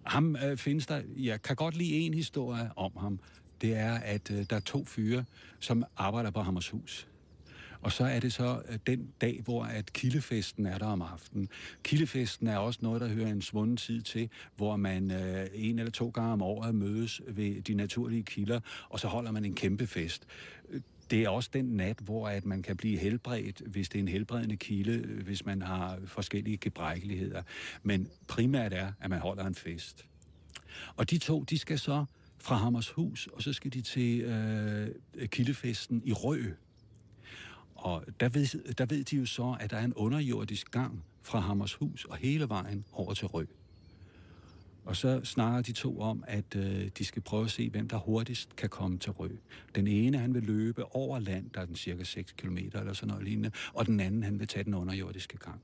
Ham øh, findes der, jeg kan godt lide en historie om ham, det er, at øh, der er to fyre, som arbejder på Hammershus. Og så er det så øh, den dag, hvor at kildefesten er der om aftenen. Kildefesten er også noget, der hører en svunden tid til, hvor man øh, en eller to gange om året mødes ved de naturlige kilder, og så holder man en kæmpe fest. Det er også den nat, hvor at man kan blive helbredt, hvis det er en helbredende kilde, øh, hvis man har forskellige gebrækkeligheder. Men primært er, at man holder en fest. Og de to, de skal så fra Hammershus, og så skal de til øh, kildefesten i Rø. Og der ved, der ved de jo så, at der er en underjordisk gang fra Hammershus og hele vejen over til Rø. Og så snakker de to om, at øh, de skal prøve at se, hvem der hurtigst kan komme til Rø. Den ene, han vil løbe over land, der er den cirka 6 km eller sådan noget lignende, og den anden, han vil tage den underjordiske gang.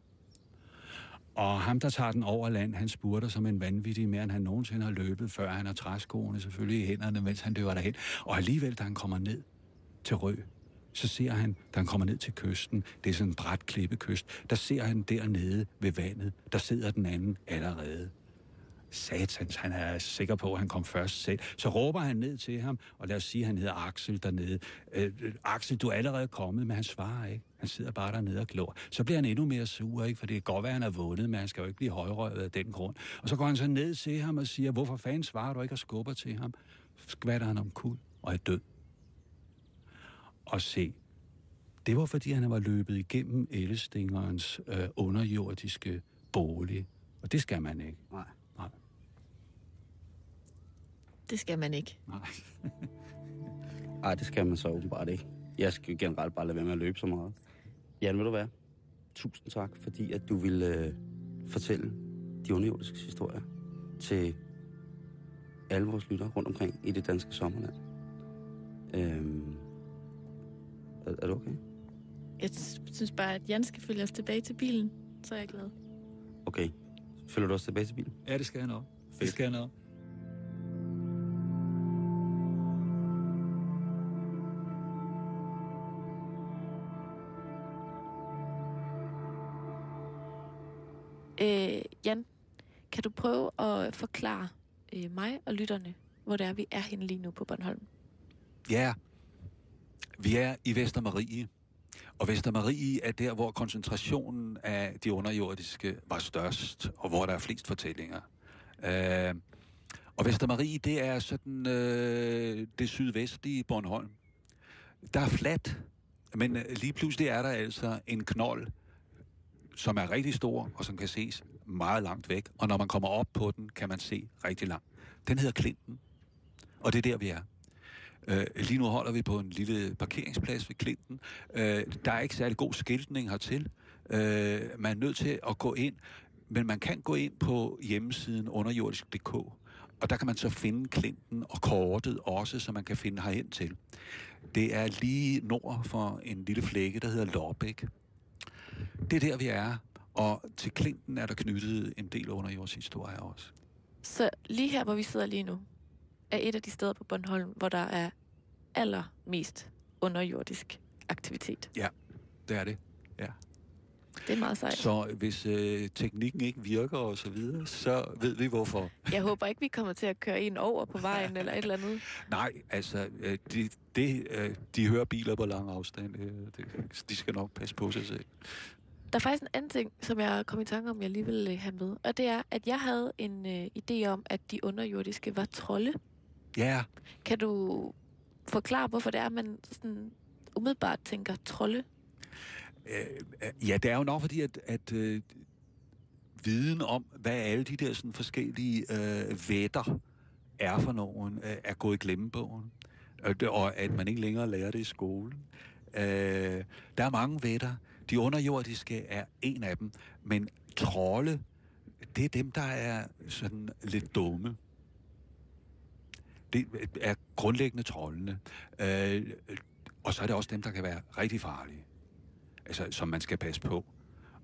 Og ham, der tager den over land, han spurter som en vanvittig mere, end han nogensinde har løbet, før han har træskoene selvfølgelig i hænderne, mens han løber derhen. Og alligevel, da han kommer ned til Rø, så ser han, da han kommer ned til kysten, det er sådan en bræt klippekyst, der ser han dernede ved vandet, der sidder den anden allerede. Satans, han er sikker på, at han kom først selv. Så råber han ned til ham, og lad os sige, at han hedder Axel dernede. Øh, øh Axel, du er allerede kommet, men han svarer ikke. Han sidder bare dernede og glor. Så bliver han endnu mere sur, ikke? for det kan godt være, at han er vundet, men han skal jo ikke blive højrøvet af den grund. Og så går han så ned til ham og siger, hvorfor fanden svarer du ikke og skubber til ham? Skvatter han om kul og er død. Og se, det var fordi, han var løbet igennem Ellestingerens øh, underjordiske bolig. Og det skal man ikke. Nej. Nej. Det skal man ikke. Nej. Ej, det skal man så åbenbart ikke. Jeg skal generelt bare lade være med at løbe så meget. Jan, vil du være? Tusind tak, fordi at du ville øh, fortælle de underjordiske historier til alle vores lyttere rundt omkring i det danske sommerland. Øhm, er, er du okay? Jeg synes bare, at Jan skal følge os tilbage til bilen. Så er jeg glad. Okay. Følger du også tilbage til bilen? Ja, det skal jeg nok. Det skal jeg nok. Jan, kan du prøve at forklare øh, mig og lytterne, hvor det er, vi er henne lige nu på Bornholm? Ja, vi er i Vestermarie. Og Vestermarie er der, hvor koncentrationen af de underjordiske var størst, og hvor der er flest fortællinger. Øh, og Vestermarie, det er sådan øh, det sydvestlige Bornholm. Der er fladt, men lige pludselig er der altså en knold, som er rigtig stor, og som kan ses meget langt væk. Og når man kommer op på den, kan man se rigtig langt. Den hedder Klinten, og det er der, vi er. Øh, lige nu holder vi på en lille parkeringsplads ved Klinten. Øh, der er ikke særlig god skiltning hertil. Øh, man er nødt til at gå ind, men man kan gå ind på hjemmesiden underjordisk.dk, og der kan man så finde Klinten og kortet også, så man kan finde herhen til. Det er lige nord for en lille flække, der hedder Lorbæk. Det er der, vi er, og til Klinten er der knyttet en del underjordshistorie også. Så lige her, hvor vi sidder lige nu, er et af de steder på Bornholm, hvor der er allermest underjordisk aktivitet. Det er det. Det er meget sejt. Så hvis øh, teknikken ikke virker og så videre, så ved vi hvorfor. Jeg håber ikke, vi kommer til at køre en over på vejen eller et eller andet. Nej, altså, øh, de, det, øh, de hører biler på lang afstand. Øh, det, de skal nok passe på sig selv. Der er faktisk en anden ting, som jeg kom i tanke om, jeg lige vil øh, have med. Og det er, at jeg havde en øh, idé om, at de underjordiske var trolde. Ja, Kan du forklare, hvorfor det er, at man sådan umiddelbart tænker trolde? Øh, øh, ja, det er jo nok fordi, at, at øh, viden om, hvad alle de der sådan, forskellige øh, vætter er for nogen, øh, er gået i glemmebogen. Og, øh, det- og at man ikke længere lærer det i skolen. Øh, der er mange vætter. De underjordiske er en af dem. Men trolde, det er dem, der er sådan lidt dumme. Det er grundlæggende trollene. Øh, og så er det også dem, der kan være rigtig farlige. Altså, som man skal passe på.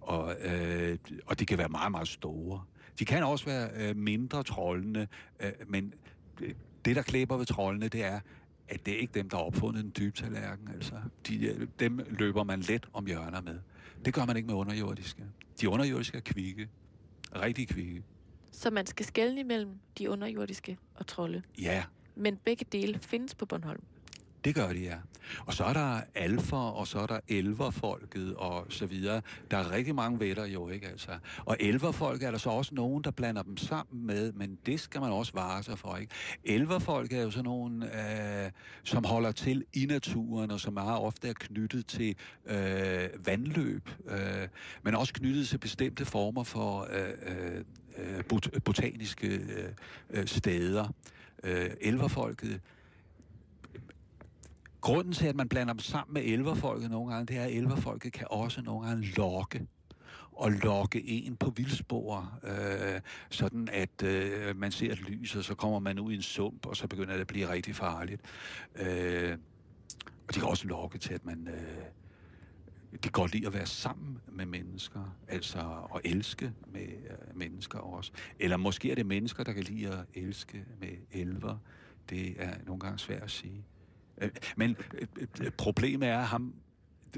Og, øh, og de kan være meget, meget store. De kan også være øh, mindre trollende, øh, men det- det, der klæber ved trollene, det er, at det er ikke dem, der har opfundet den dybe tallerken. Altså. De, øh, dem løber man let om hjørner med. Det gør man ikke med underjordiske. De underjordiske er kvikke. Rigtig kvikke. Så man skal skelne imellem de underjordiske og trolde. Ja, Men begge dele findes på Bornholm. Det gør de, ja. Og så er der alfer, og så er der elverfolket, og så videre. Der er rigtig mange vætter jo, ikke altså. Og elverfolk er der så også nogen, der blander dem sammen med, men det skal man også vare sig for, ikke? Elverfolk er jo sådan nogen, øh, som holder til i naturen, og som meget ofte er knyttet til øh, vandløb, øh, men også knyttet til bestemte former for øh, øh, øh bot- botaniske øh, øh, steder. Øh, elverfolket Grunden til, at man blander dem sammen med elverfolket nogle gange, det er, at elverfolket kan også nogle gange lokke og lokke en på vildspor, øh, sådan at øh, man ser et lys, og så kommer man ud i en sump, og så begynder det at blive rigtig farligt. Øh, og de kan også lokke til, at man øh, de godt lide at være sammen med mennesker, altså at elske med øh, mennesker også. Eller måske er det mennesker, der kan lide at elske med elver. Det er nogle gange svært at sige. Øh, men øh, øh, problemet er, at ham,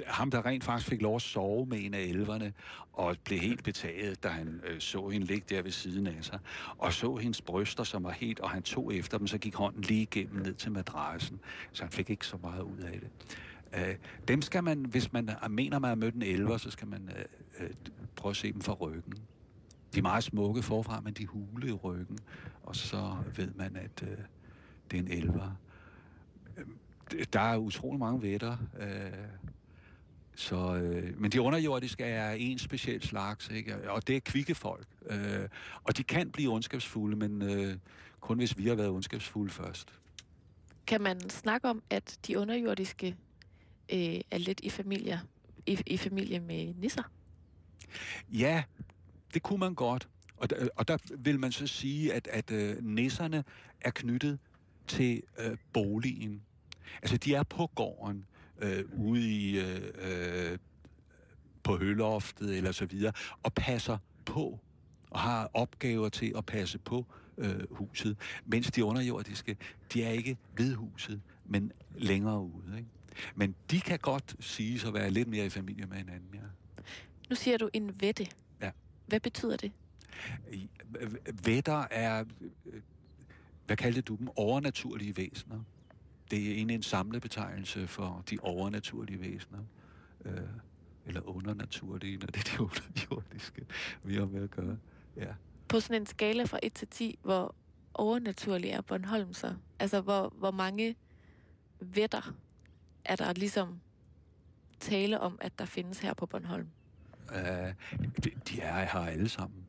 ham, der rent faktisk fik lov at sove med en af elverne, og blev helt betaget, da han øh, så hende ligge der ved siden af sig, og så hendes bryster, som var helt, og han tog efter dem, så gik hånden lige igennem ned til madrassen, så han fik ikke så meget ud af det. Øh, dem skal man, hvis man mener, man har mødt en elver, så skal man øh, øh, prøve at se dem fra ryggen. De er meget smukke forfra, men de hule i ryggen, og så ved man, at øh, det er en elver. Der er utrolig mange vætter, øh, så, øh, men de underjordiske er en speciel slags, ikke? og det er kvikke folk. Øh, og de kan blive ondskabsfulde, men øh, kun hvis vi har været ondskabsfulde først. Kan man snakke om, at de underjordiske øh, er lidt i familie, i, i familie med nisser? Ja, det kunne man godt. Og der, og der vil man så sige, at, at øh, nisserne er knyttet til øh, boligen. Altså, de er på gården øh, ude i, øh, øh, på høloftet eller så videre, og passer på, og har opgaver til at passe på øh, huset, mens de underjordiske, de er ikke ved huset, men længere ude. Ikke? Men de kan godt sige at være lidt mere i familie med hinanden, ja. Nu siger du en vette. Ja. Hvad betyder det? Vætter er, øh, hvad kaldte du dem, overnaturlige væsener det er egentlig en samlebetegnelse for de overnaturlige væsener. Øh, eller undernaturlige, når det er de underjordiske, vi har med at gøre. Ja. På sådan en skala fra 1 til 10, hvor overnaturlig er Bornholm så? Altså, hvor, hvor mange vætter er der ligesom tale om, at der findes her på Bornholm? Uh, de, de er her alle sammen.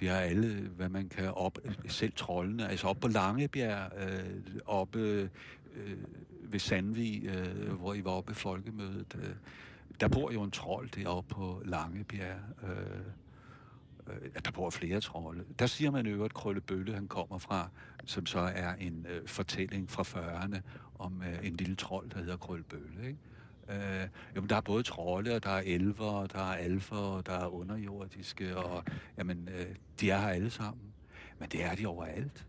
De har alle, hvad man kan op, selv trollene, altså op på Langebjerg, øh, oppe øh, ved Sandvig, øh, hvor I var oppe i folkemødet. Øh, der bor jo en trold deroppe på Langebjerg. Øh, øh, der bor flere trolde. Der siger man øvrigt Krøllebølle, han kommer fra, som så er en øh, fortælling fra 40'erne om øh, en lille trold, der hedder Krøllebølle. Ikke? Øh, jamen, der er både trolde, og der er elver, og der er alfer, og der er underjordiske, og jamen, øh, de er her alle sammen. Men det er de overalt.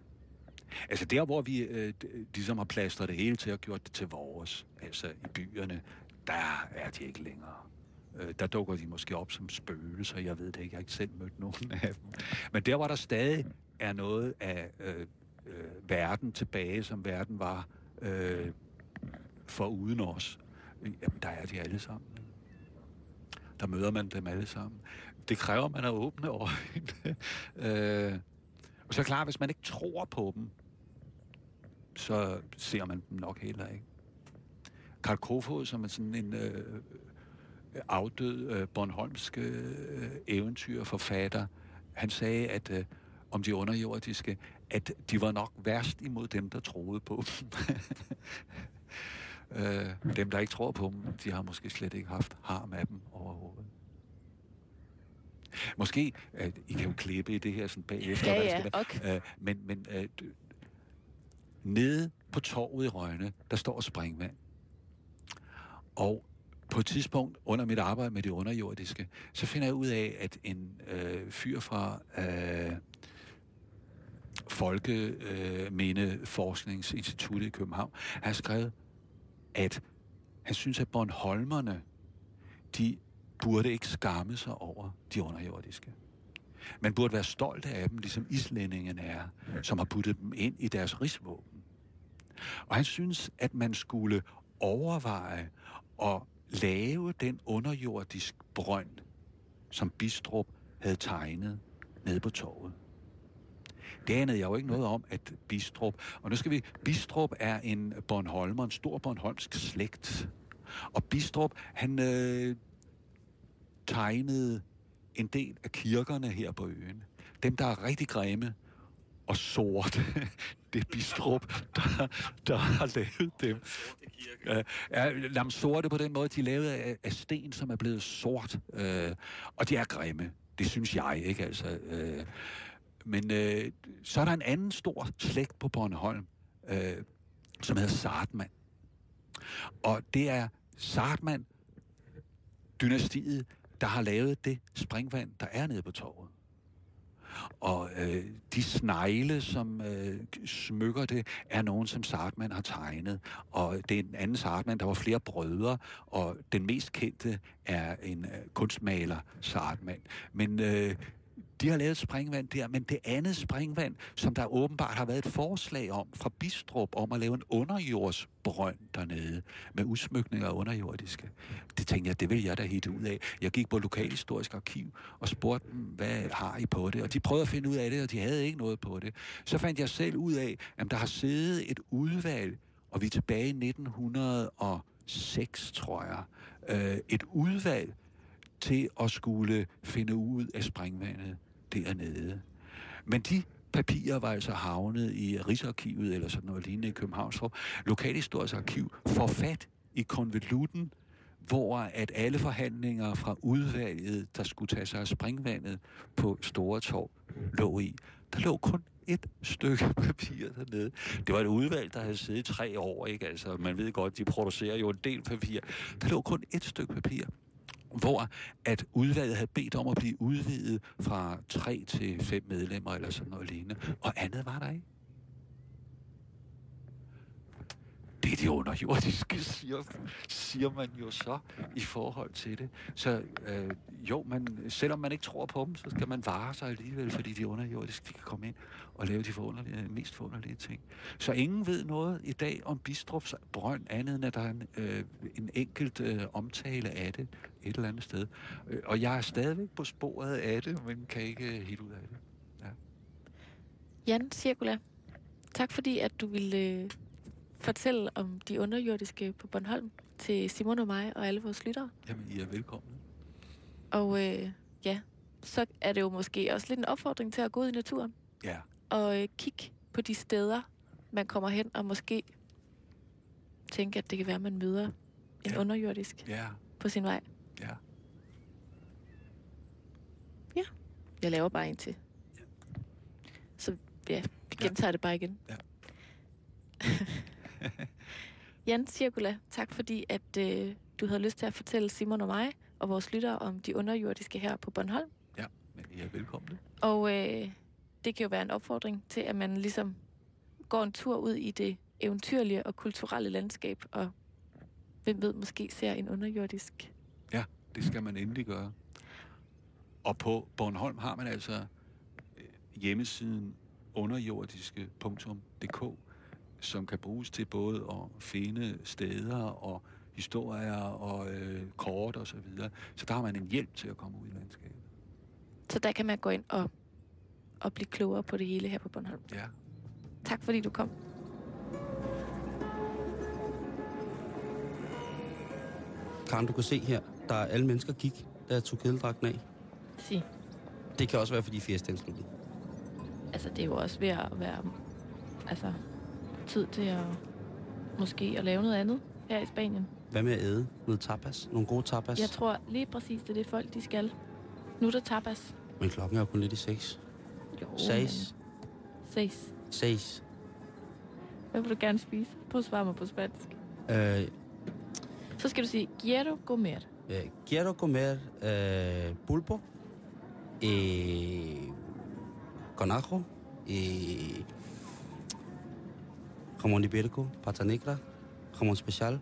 Altså der, hvor vi øh, ligesom har plastret det hele til og gjort det til vores, altså i byerne, der er de ikke længere. Øh, der dukker de måske op som spøgelser, jeg ved det ikke, jeg har ikke selv mødt nogen af dem. Men der, hvor der stadig er noget af øh, øh, verden tilbage, som verden var øh, for uden os, jamen der er de alle sammen. Der møder man dem alle sammen. Det kræver, at man er åbne øjne. øh, og så klart, hvis man ikke tror på dem, så ser man dem nok heller ikke. Karl Kofod, som er sådan en øh, afdød øh, Bornholmsk øh, eventyrforfatter, han sagde, at øh, om de underjordiske, at de var nok værst imod dem, der troede på dem. øh, dem, der ikke tror på dem, de har måske slet ikke haft harm af dem overhovedet. Måske, øh, I kan jo klippe i det her sådan bagefter. Ja, ja, okay. øh, men men øh, nede på torvet i Rønne, der står springvand. Og på et tidspunkt under mit arbejde med det underjordiske, så finder jeg ud af, at en øh, fyr fra øh, Folkemindeforskningsinstituttet øh, i København har skrevet, at han synes, at Bornholmerne, de burde ikke skamme sig over de underjordiske. Man burde være stolt af dem, ligesom islændingene er, som har puttet dem ind i deres rigsvåben. Og han synes, at man skulle overveje at lave den underjordisk brønd, som Bistrup havde tegnet nede på torvet. Det anede jeg jo ikke noget om, at Bistrup... Og nu skal vi... Bistrup er en Bornholmer, en stor Bornholmsk slægt. Og Bistrup, han øh, tegnede en del af kirkerne her på øen. Dem, der er rigtig grimme og sorte, det er Bistrup, der, der har lavet dem. Ja, ja, sorte på den måde, de er lavet af, af sten, som er blevet sort. Øh, og de er grimme. Det synes jeg, ikke? Altså, øh, men øh, så er der en anden stor slægt på Bornholm, øh, som hedder Sartman. Og det er Sartman dynastiet, der har lavet det springvand, der er nede på torvet. Og øh, de snegle, som øh, smykker det, er nogen, som Sartman har tegnet. Og det er en anden Sartman, der var flere brødre, og den mest kendte er en øh, kunstmaler, Sartman. Men øh, de har lavet springvand der, men det andet springvand, som der åbenbart har været et forslag om fra Bistrup, om at lave en underjordsbrønd dernede, med udsmykninger af underjordiske. Det tænkte jeg, det vil jeg da helt ud af. Jeg gik på Lokalhistorisk Arkiv og spurgte dem, hvad har I på det? Og de prøvede at finde ud af det, og de havde ikke noget på det. Så fandt jeg selv ud af, at der har siddet et udvalg, og vi er tilbage i 1906, tror jeg. Øh, et udvalg til at skulle finde ud af springvandet dernede. Men de papirer var altså havnet i Rigsarkivet eller sådan noget lignende i Københavns Lokalhistorisk Arkiv får fat i konvolutten, hvor at alle forhandlinger fra udvalget, der skulle tage sig af springvandet på Store Torv, lå i. Der lå kun et stykke papir dernede. Det var et udvalg, der havde siddet tre år, ikke? Altså, man ved godt, de producerer jo en del papir. Der lå kun et stykke papir hvor at udvalget havde bedt om at blive udvidet fra tre til fem medlemmer eller sådan noget lignende, og andet var der ikke. Det er det underjordiske, siger, siger man jo så i forhold til det. Så øh, jo, man, selvom man ikke tror på dem, så skal man vare sig alligevel, fordi de underjordiske de kan komme ind og lave de forunderlige, mest forunderlige ting. Så ingen ved noget i dag om Bistrup's brønd, andet end at der er en, øh, en enkelt øh, omtale af det et eller andet sted. Øh, og jeg er stadigvæk på sporet af det, men kan ikke øh, helt ud af det. Ja. Jan Cirkula, tak fordi at du ville øh, fortælle om de underjordiske på Bornholm til Simon og mig og alle vores lyttere. Jamen, I er velkomne. Og øh, ja, så er det jo måske også lidt en opfordring til at gå ud i naturen. Ja. Og øh, kigge på de steder, man kommer hen, og måske tænke, at det kan være, at man møder en Ja. underjordisk Ja, på sin vej. ja. Jeg laver bare en til. Så ja, vi Ja. gentager det bare igen. Ja. Jan Cirkula, tak fordi, at øh, du havde lyst til at fortælle Simon og mig og vores lyttere om de underjordiske her på Bornholm. Men I er velkomne. Og øh, det kan jo være en opfordring til, at man ligesom går en tur ud i det eventyrlige og kulturelle landskab, og hvem ved, måske ser en underjordisk. Det skal man endelig gøre. Og på Bornholm har man altså øh, hjemmesiden underjordiske.dk, som kan bruges til både at finde steder og historier og øh, kort og så videre. Så der har man en hjælp til at komme ud i landskabet. Så der kan man gå ind og, og blive klogere på det hele her på Bornholm. Ja. Tak fordi du kom. Karen, du kan se her, der er alle mennesker gik, jeg tog kedeldragten af. Sig. Det kan også være, fordi fiestaen sluttede. Altså, det er jo også ved at være altså, tid til at måske at lave noget andet her i Spanien. Hvad med at æde? Noget tapas? Nogle gode tapas? Jeg tror lige præcis, det er det folk, de skal. Nu er der tapas. Men klokken er jo kun lidt i seks. Jo, Seis. Seis. Seis. Hvad vil du gerne spise? At svare mig på spansk. Øh, Så skal du sige, quiero comer. eh, quiero comer eh, pulpo eh, con ajo y jamón ibérico, pata negra, jamón especial,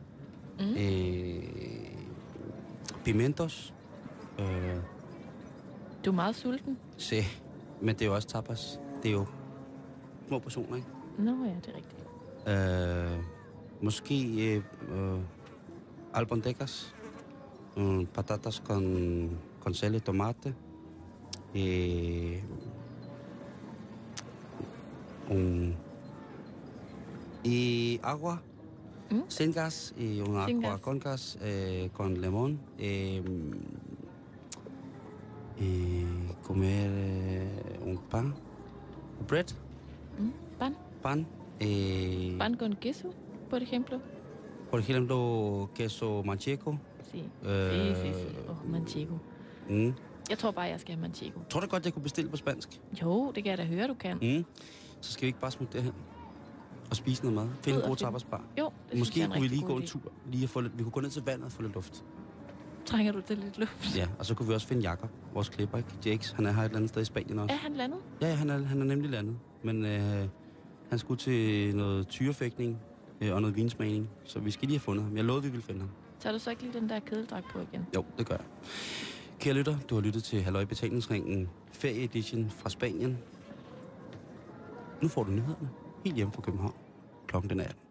Mm. eh, pimientos. Eh, Du er meget sulten. se, men det er jo også tapas. Det er jo små portioner, ikke? Nå ja, det er rigtigt. Eh, måske eh, eh, albondecas, mm, patatas con, con sal y tomate, eh, un- y agua, Mm. sin gas, y un Sin agua gas. con gas, eh, con limón. eh, y comer eh, un pan, bread, Mm. Pan. pan. eh, Pan con queso, por ejemplo. Por ejemplo, queso manchego. Sí. Øh, Sí, sí, sí. Oh, manchego. Mm. Jeg tror bare, jeg skal have manchego. Tror du godt, jeg kunne bestille på spansk? Jo, det kan jeg da høre, du kan. Mm. Så skal vi ikke bare smutte derhen og spise noget mad. Find en god tapasbar. Jo, det Måske jeg kunne vi lige gå en idé. tur. Lige at få lidt, vi kunne gå ned til vandet og få lidt luft. trænger du til lidt luft. Ja, og så kunne vi også finde Jakob, vores klipper, ikke? Jakes, han er her et eller andet sted i Spanien også. Er han landet? Ja, ja han, er, han er nemlig landet. Men øh, han skulle til noget tyrefægtning øh, og noget vinsmagning, så vi skal lige have fundet ham. Jeg lovede, vi ville finde ham. Tager du så ikke lige den der kedeldragt på igen? Jo, det gør jeg. Kære lytter, du har lyttet til Halløj Betalingsringen Ferie Edition fra Spanien. Nu får du nyhederne helt hjemme fra København. Klokken den er 18.